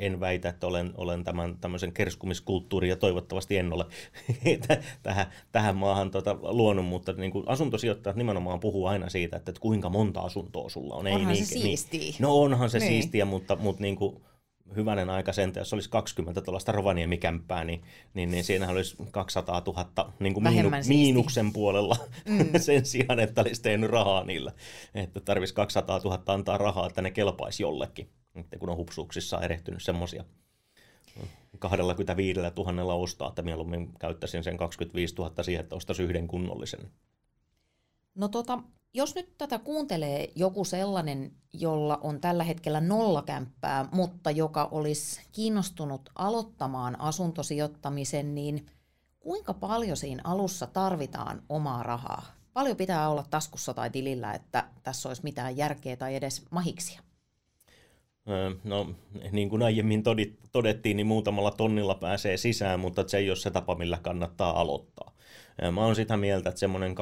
en väitä, että olen, olen tämän tämmöisen kerskumiskulttuurin ja toivottavasti en ole tähän, tähän maahan tota, luonut, mutta niin kuin asuntosijoittajat nimenomaan puhuu aina siitä, että, että kuinka monta asuntoa sulla on. Onhan Ei, se niin, siistiä. Niin, no onhan se niin. siistiä, mutta, mutta niin kuin, hyvänen aika sen, jos olisi 20 tuollaista Rovaniemikämppää, niin, niin, niin siinähän olisi 200 000 niin kuin miinu, miinuksen puolella mm. sen sijaan, että olisi tehnyt rahaa niillä. Että tarvitsisi 200 000 antaa rahaa, että ne kelpaisi jollekin, että kun on hupsuuksissa erehtynyt semmoisia 25 000 ostaa, että mieluummin käyttäisin sen 25 000 siihen, että ostaisi yhden kunnollisen. No tota, jos nyt tätä kuuntelee joku sellainen, jolla on tällä hetkellä nollakämppää, mutta joka olisi kiinnostunut aloittamaan asuntosijoittamisen, niin kuinka paljon siinä alussa tarvitaan omaa rahaa? Paljon pitää olla taskussa tai tilillä, että tässä olisi mitään järkeä tai edes mahiksia? No, niin kuin aiemmin todettiin, niin muutamalla tonnilla pääsee sisään, mutta se ei ole se tapa, millä kannattaa aloittaa. Mä oon sitä mieltä, että semmoinen 20-30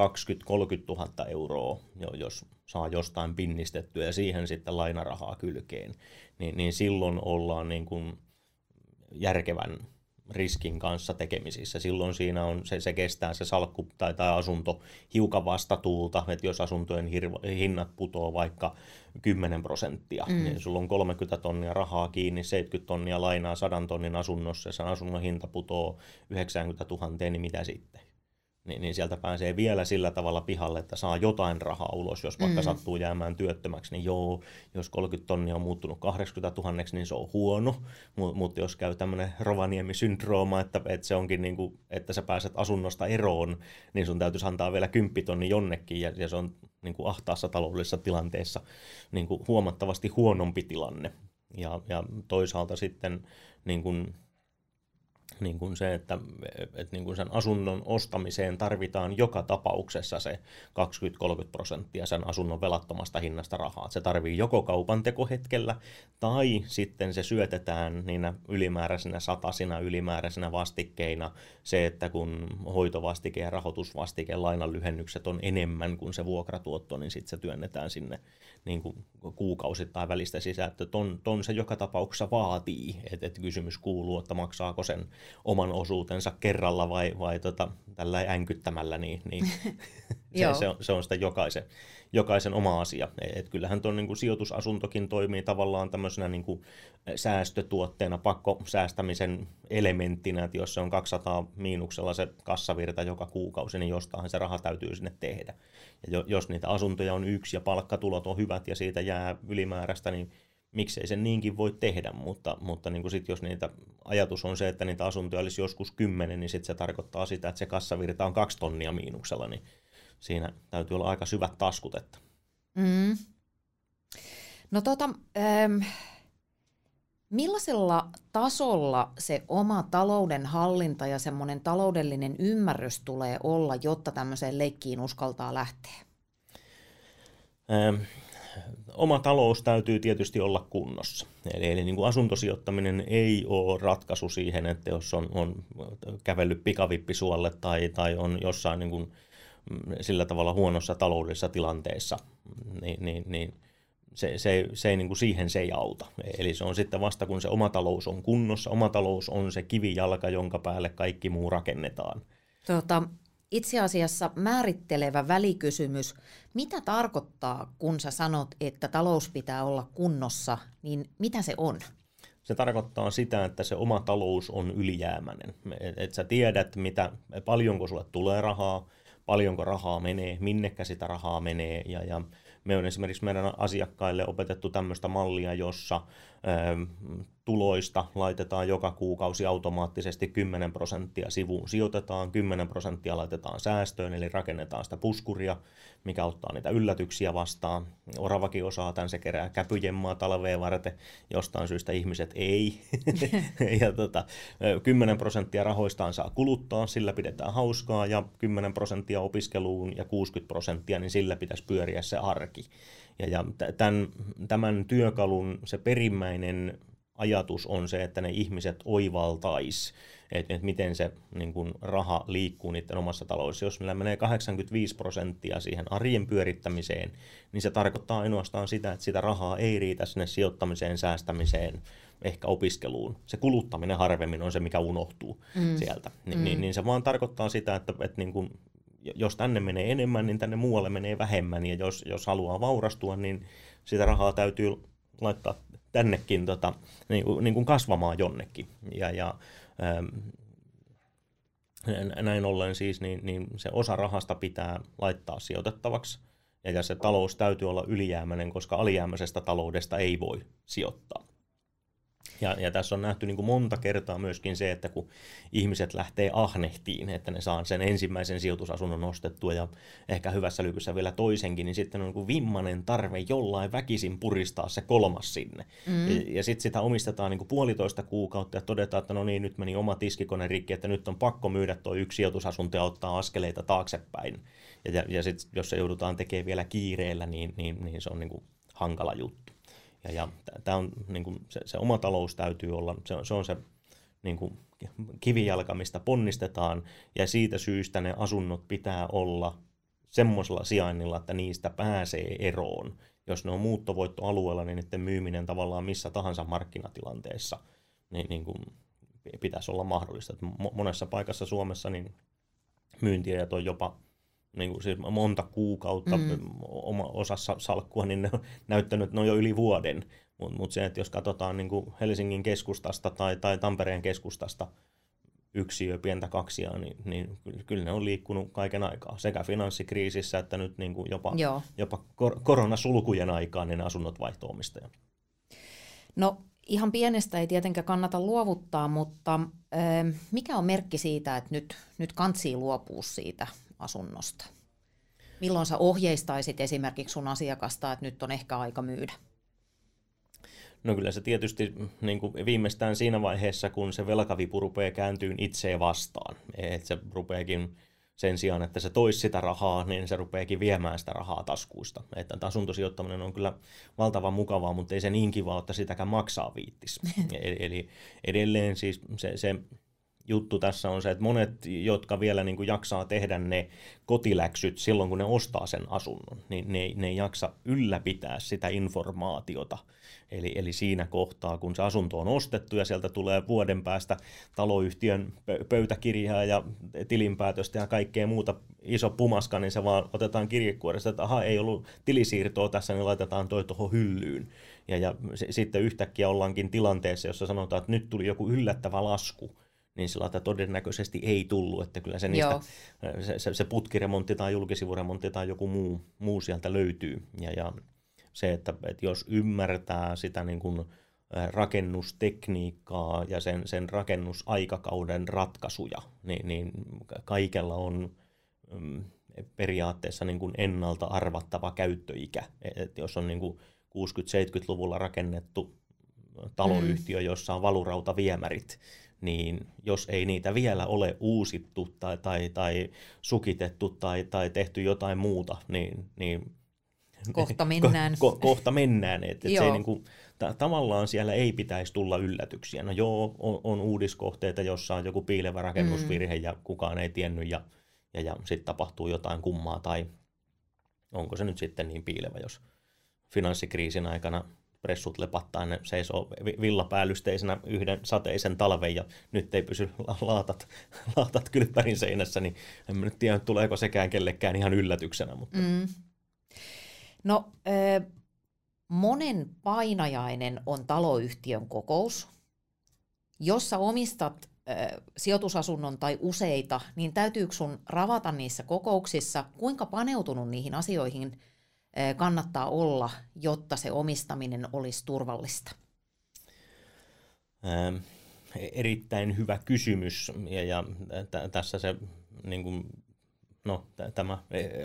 000 euroa, jos saa jostain pinnistettyä ja siihen sitten lainarahaa kylkeen, niin, niin silloin ollaan niin kuin järkevän riskin kanssa tekemisissä. Silloin siinä on, se, se kestää se salkku tai, tai asunto hiukan vastatuulta, että jos asuntojen hirva, hinnat putoo vaikka 10 prosenttia, mm. niin sulla on 30 tonnia rahaa kiinni, 70 tonnia lainaa 100 tonnin asunnossa ja sen asunnon hinta putoo 90 000, niin mitä sitten? Niin, niin sieltä pääsee vielä sillä tavalla pihalle, että saa jotain rahaa ulos, jos vaikka mm. sattuu jäämään työttömäksi, niin joo, jos 30 tonnia on muuttunut 80 000, niin se on huono, mutta mut jos käy tämmöinen Rovaniemi-syndrooma, että, että se onkin niin kuin, että sä pääset asunnosta eroon, niin sun täytyisi antaa vielä 10 tonni jonnekin, ja, ja se on niin kuin ahtaassa taloudellisessa tilanteessa niin kuin huomattavasti huonompi tilanne. Ja, ja toisaalta sitten niin kuin niin kuin se, että, että niin kuin sen asunnon ostamiseen tarvitaan joka tapauksessa se 20-30 prosenttia sen asunnon velattomasta hinnasta rahaa. Se tarvii joko kaupan tekohetkellä tai sitten se syötetään niinä ylimääräisinä satasina ylimääräisinä vastikkeina. Se, että kun hoitovastike ja rahoitusvastike, lainanlyhennykset on enemmän kuin se vuokratuotto, niin sitten se työnnetään sinne niin kuin kuukausittain välistä sisään. Että ton, ton se joka tapauksessa vaatii. Että et kysymys kuuluu, että maksaako sen oman osuutensa kerralla vai, vai tota, tällä änkyttämällä, niin, niin se, se, on, se on sitä jokaisen, jokaisen oma asia. Et kyllähän tuon niin sijoitusasuntokin toimii tavallaan tämmöisenä niin kuin säästötuotteena, pakkosäästämisen elementtinä, että jos se on 200 miinuksella se kassavirta joka kuukausi, niin jostain se raha täytyy sinne tehdä. Ja jos niitä asuntoja on yksi ja palkkatulot on hyvät ja siitä jää ylimääräistä, niin miksei sen niinkin voi tehdä, mutta, mutta niin sit jos niitä, ajatus on se, että niitä asuntoja olisi joskus kymmenen, niin sit se tarkoittaa sitä, että se kassavirta on kaksi tonnia miinuksella, niin siinä täytyy olla aika syvät taskut. Että. Mm. No tota, ähm, millaisella tasolla se oma talouden hallinta ja semmoinen taloudellinen ymmärrys tulee olla, jotta tämmöiseen leikkiin uskaltaa lähteä? Ähm, oma talous täytyy tietysti olla kunnossa. Eli, eli niin kuin asuntosijoittaminen ei ole ratkaisu siihen, että jos on, on kävellyt pikavippisuolle tai, tai on jossain niin kuin mm, sillä tavalla huonossa taloudellisessa tilanteessa, niin, niin, niin se, se, se ei, niin kuin siihen se ei auta. Eli se on sitten vasta kun se oma talous on kunnossa, oma talous on se kivijalka, jonka päälle kaikki muu rakennetaan. Tota, itse asiassa määrittelevä välikysymys. Mitä tarkoittaa, kun sä sanot, että talous pitää olla kunnossa, niin mitä se on? Se tarkoittaa sitä, että se oma talous on ylijäämäinen. Että sä tiedät, mitä, paljonko sulle tulee rahaa, paljonko rahaa menee, minnekä sitä rahaa menee. Ja, ja me on esimerkiksi meidän asiakkaille opetettu tämmöistä mallia, jossa tuloista laitetaan joka kuukausi automaattisesti 10 prosenttia sivuun sijoitetaan, 10 prosenttia laitetaan säästöön, eli rakennetaan sitä puskuria, mikä ottaa niitä yllätyksiä vastaan. Oravakin osaa tämän, se kerää käpyjemmaa talveen varten, jostain syystä ihmiset ei. ja tota, 10 prosenttia rahoistaan saa kuluttaa, sillä pidetään hauskaa, ja 10 prosenttia opiskeluun ja 60 prosenttia, niin sillä pitäisi pyöriä se arki. Ja, ja tämän, tämän työkalun se perimmäinen ajatus on se, että ne ihmiset oivaltais, että, että miten se niin kuin raha liikkuu niiden omassa taloudessa. Jos meillä menee 85 prosenttia siihen arjen pyörittämiseen, niin se tarkoittaa ainoastaan sitä, että sitä rahaa ei riitä sinne sijoittamiseen, säästämiseen, ehkä opiskeluun. Se kuluttaminen harvemmin on se, mikä unohtuu mm. sieltä. Ni, mm. Niin, niin se vaan tarkoittaa sitä, että, että niin kuin, jos tänne menee enemmän, niin tänne muualle menee vähemmän. Ja jos, jos haluaa vaurastua, niin sitä rahaa täytyy laittaa tännekin tota, niin, kuin, niin kuin kasvamaan jonnekin. Ja, ja ähm, näin ollen siis, niin, niin se osa rahasta pitää laittaa sijoitettavaksi. Ja, ja se talous täytyy olla ylijäämäinen, koska alijäämäisestä taloudesta ei voi sijoittaa. Ja, ja tässä on nähty niin kuin monta kertaa myöskin se, että kun ihmiset lähtee ahnehtiin, että ne saa sen ensimmäisen sijoitusasunnon nostettua ja ehkä hyvässä lykyssä vielä toisenkin, niin sitten on niin kuin vimmanen tarve jollain väkisin puristaa se kolmas sinne. Mm. Ja, ja sitten sitä omistetaan niin kuin puolitoista kuukautta ja todetaan, että no niin, nyt meni oma tiskikone rikki, että nyt on pakko myydä tuo yksi sijoitusasunto ja ottaa askeleita taaksepäin. Ja, ja, ja sitten jos se joudutaan tekemään vielä kiireellä, niin, niin, niin se on niin kuin hankala juttu. Ja, ja tämä on niin kuin, se, se oma talous täytyy olla, se on se, on se niin kuin, kivijalka, mistä ponnistetaan, ja siitä syystä ne asunnot pitää olla semmoisella sijainnilla, että niistä pääsee eroon. Jos ne on muuttovoittoalueella, niin niiden myyminen tavallaan missä tahansa markkinatilanteessa niin, niin kuin pitäisi olla mahdollista. Monessa paikassa Suomessa niin myyntiajat on jopa niin kuin siis monta kuukautta mm. oma, osassa salkkua, niin ne on näyttänyt, että ne on jo yli vuoden. Mutta mut se, että jos katsotaan niin kuin Helsingin keskustasta tai, tai Tampereen keskustasta yksiö, pientä kaksia, niin, niin kyllä ne on liikkunut kaiken aikaa. Sekä finanssikriisissä että nyt niin kuin jopa, jopa kor- koronasulkujen aikaan niin ne asunnot vaihto No ihan pienestä ei tietenkään kannata luovuttaa, mutta äh, mikä on merkki siitä, että nyt, nyt kantsii luopua siitä asunnosta? Milloin sä ohjeistaisit esimerkiksi sun asiakasta, että nyt on ehkä aika myydä? No kyllä se tietysti niin kuin viimeistään siinä vaiheessa, kun se velkavipu rupeaa kääntyyn itseen vastaan. Että se rupeakin sen sijaan, että se toisi sitä rahaa, niin se rupeakin viemään sitä rahaa taskuista. Että asuntosijoittaminen on kyllä valtavan mukavaa, mutta ei se niin kiva, että sitäkään maksaa viittis. Eli edelleen siis se, se juttu tässä on se, että monet, jotka vielä niin kuin jaksaa tehdä ne kotiläksyt silloin, kun ne ostaa sen asunnon, niin ne, ne ei jaksa ylläpitää sitä informaatiota. Eli, eli siinä kohtaa, kun se asunto on ostettu ja sieltä tulee vuoden päästä taloyhtiön pöytäkirjaa ja tilinpäätöstä ja kaikkea muuta iso pumaska, niin se vaan otetaan kirjekuoresta, että aha, ei ollut tilisiirtoa tässä, niin laitetaan toi tuohon hyllyyn. Ja, ja s- sitten yhtäkkiä ollaankin tilanteessa, jossa sanotaan, että nyt tuli joku yllättävä lasku niin sillä että todennäköisesti ei tullut, että kyllä se, niistä, se, se, se putkiremontti tai julkisivuremontti tai joku muu, muu sieltä löytyy. Ja, ja se, että, että jos ymmärtää sitä niin kuin rakennustekniikkaa ja sen, sen rakennusaikakauden ratkaisuja, niin, niin kaikella on mm, periaatteessa niin kuin ennalta arvattava käyttöikä. Et jos on niin kuin 60-70-luvulla rakennettu taloyhtiö, mm. jossa on valurautaviemärit, niin jos ei niitä vielä ole uusittu tai, tai, tai sukitettu tai, tai tehty jotain muuta, niin, niin kohta mennään. Ko, ko, kohta mennään. Et, et se niin kuin, ta, tavallaan siellä ei pitäisi tulla yllätyksiä. No joo, on, on uudiskohteita, jossa on joku piilevä rakennusvirhe mm. ja kukaan ei tiennyt ja, ja, ja sitten tapahtuu jotain kummaa tai onko se nyt sitten niin piilevä, jos finanssikriisin aikana pressut lepattaa, ne seisoo villapäälysteisenä yhden sateisen talven ja nyt ei pysy laatat, laatat kylppärin seinässä, niin en nyt tiedä, tuleeko sekään kellekään ihan yllätyksenä. Mutta... Mm. No, äh, monen painajainen on taloyhtiön kokous, jossa omistat sijoitusasunnon tai useita, niin täytyykö sun ravata niissä kokouksissa, kuinka paneutunut niihin asioihin – kannattaa olla, jotta se omistaminen olisi turvallista? Ähm, erittäin hyvä kysymys ja, ja t- tässä se niin kuin, no, t- tämä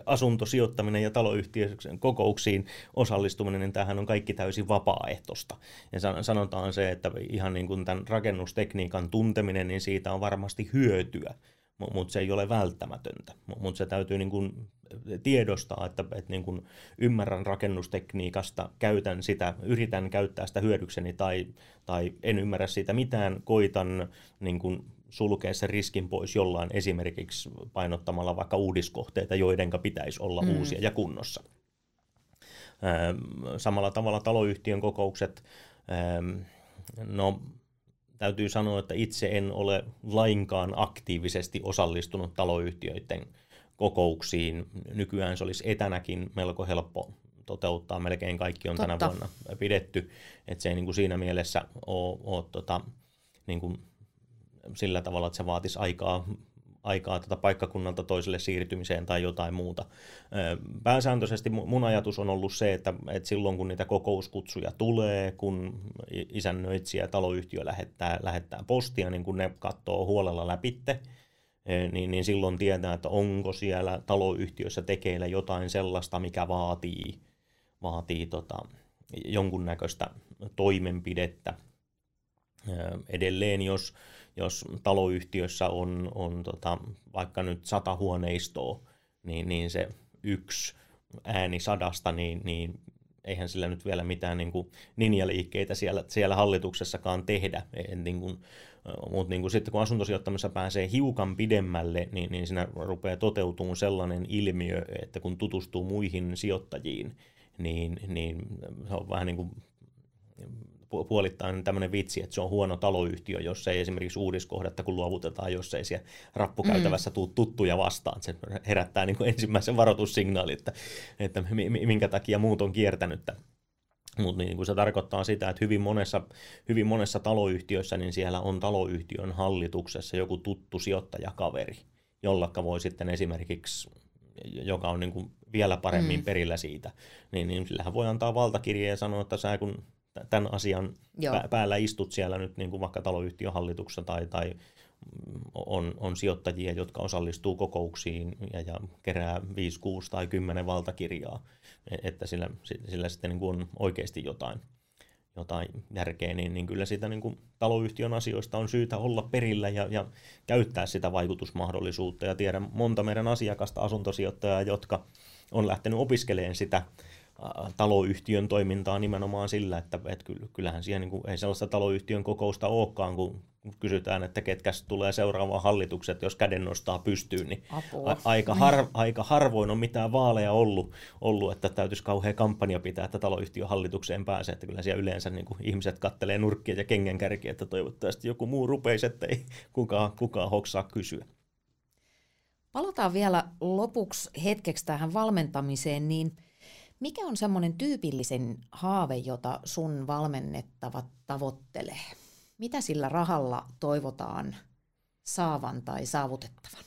asuntosijoittaminen ja taloyhtiön kokouksiin osallistuminen, niin tämähän on kaikki täysin vapaaehtoista. Ja sanotaan se, että ihan niin kuin tämän rakennustekniikan tunteminen, niin siitä on varmasti hyötyä, mutta se ei ole välttämätöntä. Mutta se täytyy niin kuin tiedostaa, että, että niin kuin ymmärrän rakennustekniikasta, käytän sitä, yritän käyttää sitä hyödykseni tai, tai en ymmärrä siitä mitään, koitan niin kuin sulkea sen riskin pois jollain esimerkiksi painottamalla vaikka uudiskohteita, joidenka pitäisi olla mm. uusia ja kunnossa. Samalla tavalla taloyhtiön kokoukset, no täytyy sanoa, että itse en ole lainkaan aktiivisesti osallistunut taloyhtiöiden kokouksiin. Nykyään se olisi etänäkin melko helppo toteuttaa. Melkein kaikki on Totta. tänä vuonna pidetty. Että se ei niin kuin siinä mielessä ole, ole tota, niin kuin sillä tavalla, että se vaatisi aikaa aikaa tätä paikkakunnalta toiselle siirtymiseen tai jotain muuta. Pääsääntöisesti mun ajatus on ollut se, että, että silloin kun niitä kokouskutsuja tulee, kun isännöitsijä taloyhtiö lähettää, lähettää postia, niin kun ne katsoo huolella läpitte, niin, niin silloin tietää, että onko siellä taloyhtiössä tekeillä jotain sellaista, mikä vaatii, vaatii tota, jonkunnäköistä toimenpidettä. Edelleen, jos jos taloyhtiössä on, on tota, vaikka nyt sata huoneistoa, niin, niin se yksi ääni sadasta, niin, niin eihän sillä nyt vielä mitään niin kuin ninjaliikkeitä siellä, siellä hallituksessakaan tehdä. niin kuin, mutta niin kuin sitten kun asuntosijoittamisessa pääsee hiukan pidemmälle, niin, niin siinä rupeaa toteutumaan sellainen ilmiö, että kun tutustuu muihin sijoittajiin, niin, niin se on vähän niin kuin puolittain tämmöinen vitsi, että se on huono taloyhtiö, jos ei esimerkiksi uudiskohdetta, kun luovutetaan, jos ei siellä rappukäytävässä mm. tule tuttuja vastaan. Se herättää niin kuin ensimmäisen varoitussignaalin, että, että minkä takia muut on kiertänyt mutta niin kuin se tarkoittaa sitä, että hyvin monessa, hyvin monessa taloyhtiössä, niin siellä on taloyhtiön hallituksessa joku tuttu sijoittajakaveri, jollakka voi sitten esimerkiksi, joka on niin kuin vielä paremmin mm. perillä siitä, niin, niin sillähän voi antaa valtakirjeen ja sanoa, että sä kun tämän asian Joo. päällä istut siellä nyt niin kuin vaikka taloyhtiön hallituksessa tai, tai on, on sijoittajia, jotka osallistuu kokouksiin ja, ja kerää 5, 6 tai 10 valtakirjaa, e, että sillä, sillä sitten niin kuin on oikeasti jotain, jotain järkeä, niin, niin kyllä sitä niin kuin taloyhtiön asioista on syytä olla perillä ja, ja käyttää sitä vaikutusmahdollisuutta. Ja tiedän monta meidän asiakasta, asuntosijoittajaa, jotka on lähtenyt opiskelemaan sitä taloyhtiön toimintaa nimenomaan sillä, että, että kyllähän siihen niin kuin, ei sellaista taloyhtiön kokousta olekaan, kun kysytään, että ketkä tulee seuraavaan hallitukset, jos käden nostaa pystyyn, niin a- aika, har, aika harvoin on mitään vaaleja ollut, ollut, että täytyisi kauhean kampanja pitää, että taloyhtiön hallitukseen pääsee, että kyllä siellä yleensä niin kuin ihmiset kattelee nurkkia ja kengänkärkiä, että toivottavasti joku muu rupeisi, että ei kukaan, kukaan hoksaa kysyä. Palataan vielä lopuksi hetkeksi tähän valmentamiseen, niin – mikä on semmoinen tyypillisen haave, jota sun valmennettavat tavoittelee? Mitä sillä rahalla toivotaan saavan tai saavutettavan?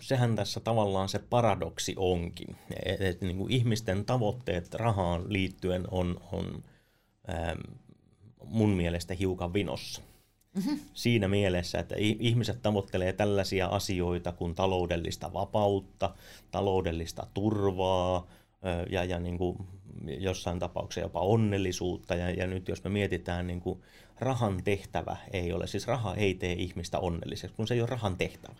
Sehän tässä tavallaan se paradoksi onkin, että niin kuin ihmisten tavoitteet rahaan liittyen on, on mun mielestä hiukan vinossa. Mm-hmm. Siinä mielessä, että ihmiset tavoittelee tällaisia asioita kuin taloudellista vapautta, taloudellista turvaa ja, ja niin kuin jossain tapauksessa jopa onnellisuutta. Ja, ja nyt jos me mietitään, niin kuin rahan tehtävä ei ole, siis raha ei tee ihmistä onnelliseksi, kun se ei ole rahan tehtävä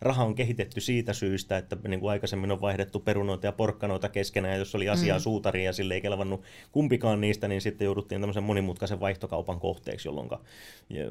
raha on kehitetty siitä syystä, että niin kuin aikaisemmin on vaihdettu perunoita ja porkkanoita keskenään, ja jos oli asiaa mm. suutariin ja sille ei kelvannut kumpikaan niistä, niin sitten jouduttiin tämmöisen monimutkaisen vaihtokaupan kohteeksi, jolloin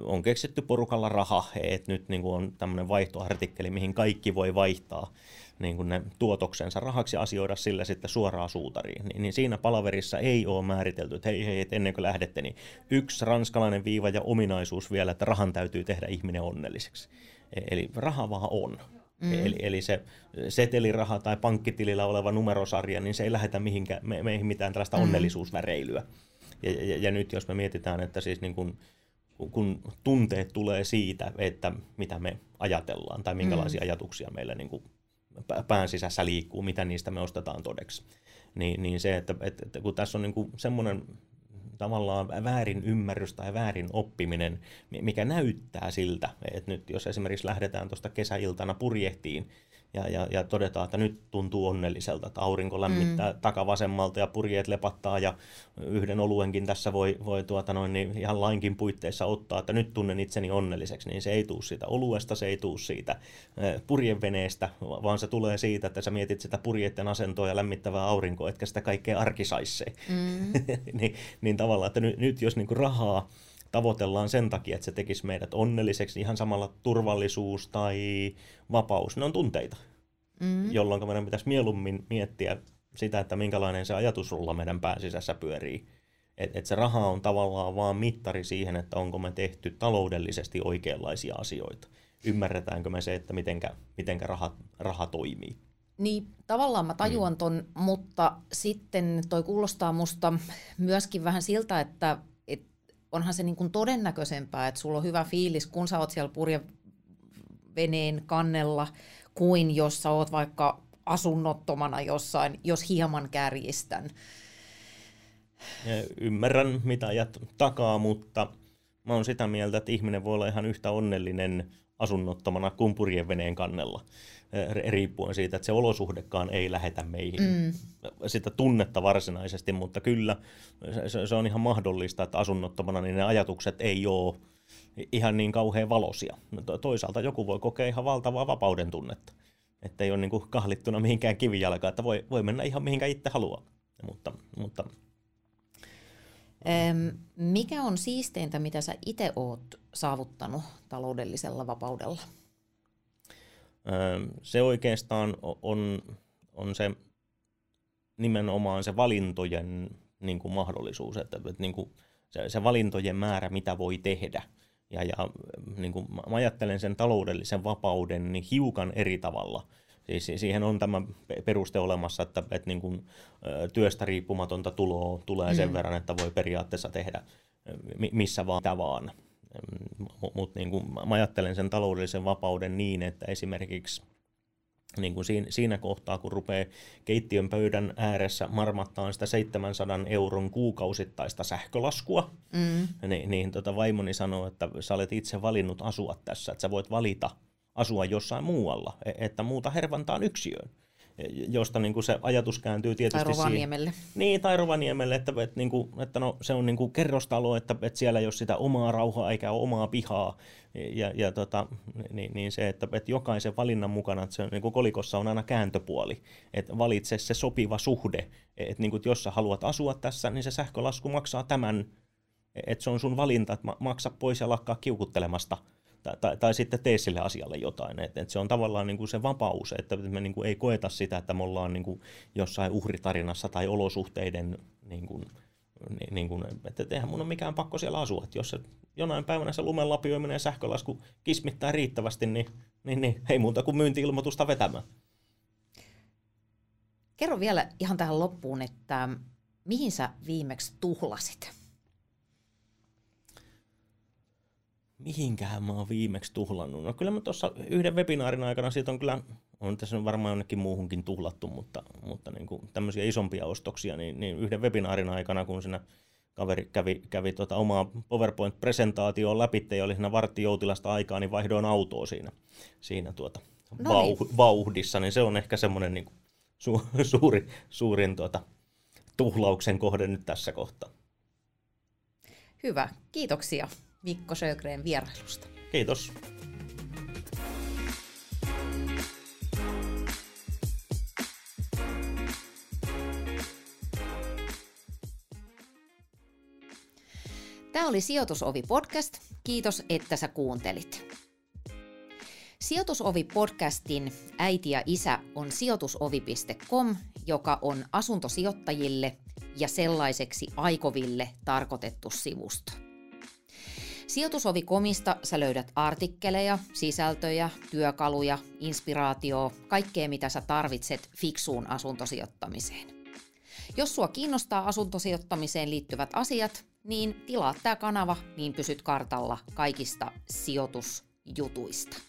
on keksitty porukalla raha, että nyt niin kuin on tämmöinen vaihtoartikkeli, mihin kaikki voi vaihtaa niin kuin ne tuotoksensa rahaksi asioida sillä sitten suoraan suutariin. Niin, niin siinä palaverissa ei ole määritelty, että hei, hei, että ennen kuin lähdette, niin yksi ranskalainen viiva ja ominaisuus vielä, että rahan täytyy tehdä ihminen onnelliseksi. E- eli raha vaan on. Mm. Eli, eli se seteliraha tai pankkitilillä oleva numerosarja, niin se ei lähetä mihinkään, me, meihin mitään tällaista mm. onnellisuusväreilyä. Ja, ja, ja nyt jos me mietitään, että siis niin kun, kun tunteet tulee siitä, että mitä me ajatellaan tai minkälaisia mm. ajatuksia meillä niin pään sisässä liikkuu, mitä niistä me ostetaan todeksi, niin, niin se, että, että, kun tässä on niin semmoinen tavallaan väärin ymmärrys tai väärin oppiminen, mikä näyttää siltä, että nyt jos esimerkiksi lähdetään tuosta kesäiltana purjehtiin ja, ja, ja todetaan, että nyt tuntuu onnelliselta, että aurinko lämmittää mm. takavasemmalta ja purjeet lepattaa ja yhden oluenkin tässä voi, voi tuota noin, niin ihan lainkin puitteissa ottaa, että nyt tunnen itseni onnelliseksi, niin se ei tuu siitä oluesta, se ei tuu siitä purjeveneestä, vaan se tulee siitä, että sä mietit sitä purjeiden asentoa ja lämmittävää aurinkoa, etkä sitä kaikkea arkisaisse. Mm. niin, niin tavallaan, että nyt, nyt jos niinku rahaa tavoitellaan sen takia, että se tekisi meidät onnelliseksi, ihan samalla turvallisuus tai vapaus, ne on tunteita, mm. jolloin meidän pitäisi mieluummin miettiä sitä, että minkälainen se ajatusrulla meidän pääsisässä pyörii. Että et se raha on tavallaan vaan mittari siihen, että onko me tehty taloudellisesti oikeanlaisia asioita. Ymmärretäänkö me se, että mitenkä, mitenkä raha, raha toimii. Niin, tavallaan mä tajuan mm. ton, mm. mutta sitten toi kuulostaa musta myöskin vähän siltä, että onhan se niin kuin todennäköisempää, että sulla on hyvä fiilis, kun sä oot siellä purjeveneen kannella, kuin jos sä oot vaikka asunnottomana jossain, jos hieman kärjistän. Ymmärrän, mitä ajat takaa, mutta mä oon sitä mieltä, että ihminen voi olla ihan yhtä onnellinen asunnottomana kuin purjeveneen kannella. Eh, riippuen siitä, että se olosuhdekaan ei lähetä meihin mm. sitä tunnetta varsinaisesti, mutta kyllä se, on ihan mahdollista, että asunnottomana niin ne ajatukset ei ole ihan niin kauhean valosia. Toisaalta joku voi kokea ihan valtavaa vapauden tunnetta, että ei ole niin kuin kahlittuna mihinkään kivijalkaan, että voi, voi mennä ihan mihinkä itse haluaa. Mutta, mutta mikä on siisteintä, mitä sä itse oot saavuttanut taloudellisella vapaudella? Se oikeastaan on, on se nimenomaan se valintojen niin kuin mahdollisuus, että, että niin kuin se, se valintojen määrä, mitä voi tehdä. Ja, ja niin kuin mä ajattelen sen taloudellisen vapauden niin hiukan eri tavalla. Siis siihen on tämä peruste olemassa, että, että niin kuin, työstä riippumatonta tuloa tulee sen mm. verran, että voi periaatteessa tehdä missä vaan, mitä vaan. Mutta niin mä ajattelen sen taloudellisen vapauden niin, että esimerkiksi niin kuin siinä, siinä kohtaa, kun rupeaa keittiön pöydän ääressä marmattaan sitä 700 euron kuukausittaista sähkölaskua, mm. niin, niin tota vaimoni sanoo, että sä olet itse valinnut asua tässä, että sä voit valita asua jossain muualla, e, että muuta hervantaan yksiöön josta niin kuin se ajatus kääntyy tietysti tai Rovaniemelle. Siihen, niin, tai Rovaniemelle, että, että, niin kuin, että no, se on niin kuin kerrostalo, että, että siellä ei ole sitä omaa rauhaa eikä omaa pihaa. Ja, ja tota, niin, niin se, että, että jokaisen valinnan mukana, että se niin kuin kolikossa on aina kääntöpuoli, että valitse se sopiva suhde, että, niin kuin, että jos sä haluat asua tässä, niin se sähkölasku maksaa tämän, että se on sun valinta, että maksa pois ja lakkaa kiukuttelemasta – tai, tai, tai sitten tee sille asialle jotain. Et, et se on tavallaan niin kuin se vapaus, että me niin kuin ei koeta sitä, että me ollaan niin kuin jossain uhritarinassa tai olosuhteiden, niin kuin, niin, niin kuin, että eihän mun ole mikään pakko siellä asua. Että jos se, jonain päivänä se lumen lapioiminen ja sähkölasku kismittää riittävästi, niin, niin, niin ei muuta kuin myynti-ilmoitusta vetämään. Kerro vielä ihan tähän loppuun, että mihin sä viimeksi tuhlasit? Mihinkähän mä oon viimeksi tuhlannut? No kyllä mä tuossa yhden webinaarin aikana siitä on kyllä, on tässä varmaan jonnekin muuhunkin tuhlattu, mutta, mutta niin kuin tämmöisiä isompia ostoksia, niin, niin yhden webinaarin aikana, kun siinä kaveri kävi, kävi tota omaa PowerPoint-presentaatioon läpi ja oli siinä varttijoutilasta aikaa, niin vaihdoin autoa siinä, siinä tuota no niin. vauhdissa, niin se on ehkä semmoinen niin su, suuri, suurin tuota, tuhlauksen kohde nyt tässä kohtaa. Hyvä, kiitoksia. Mikko Sjögren vierailusta. Kiitos. Tämä oli Sijoitusovi-podcast. Kiitos, että sä kuuntelit. Sijoitusovi-podcastin äiti ja isä on sijoitusovi.com, joka on asuntosijoittajille ja sellaiseksi aikoville tarkoitettu sivusto. Sijoitusovikomista sä löydät artikkeleja, sisältöjä, työkaluja, inspiraatioa, kaikkea mitä sä tarvitset fiksuun asuntosijoittamiseen. Jos sua kiinnostaa asuntosijoittamiseen liittyvät asiat, niin tilaa tämä kanava, niin pysyt kartalla kaikista sijoitusjutuista.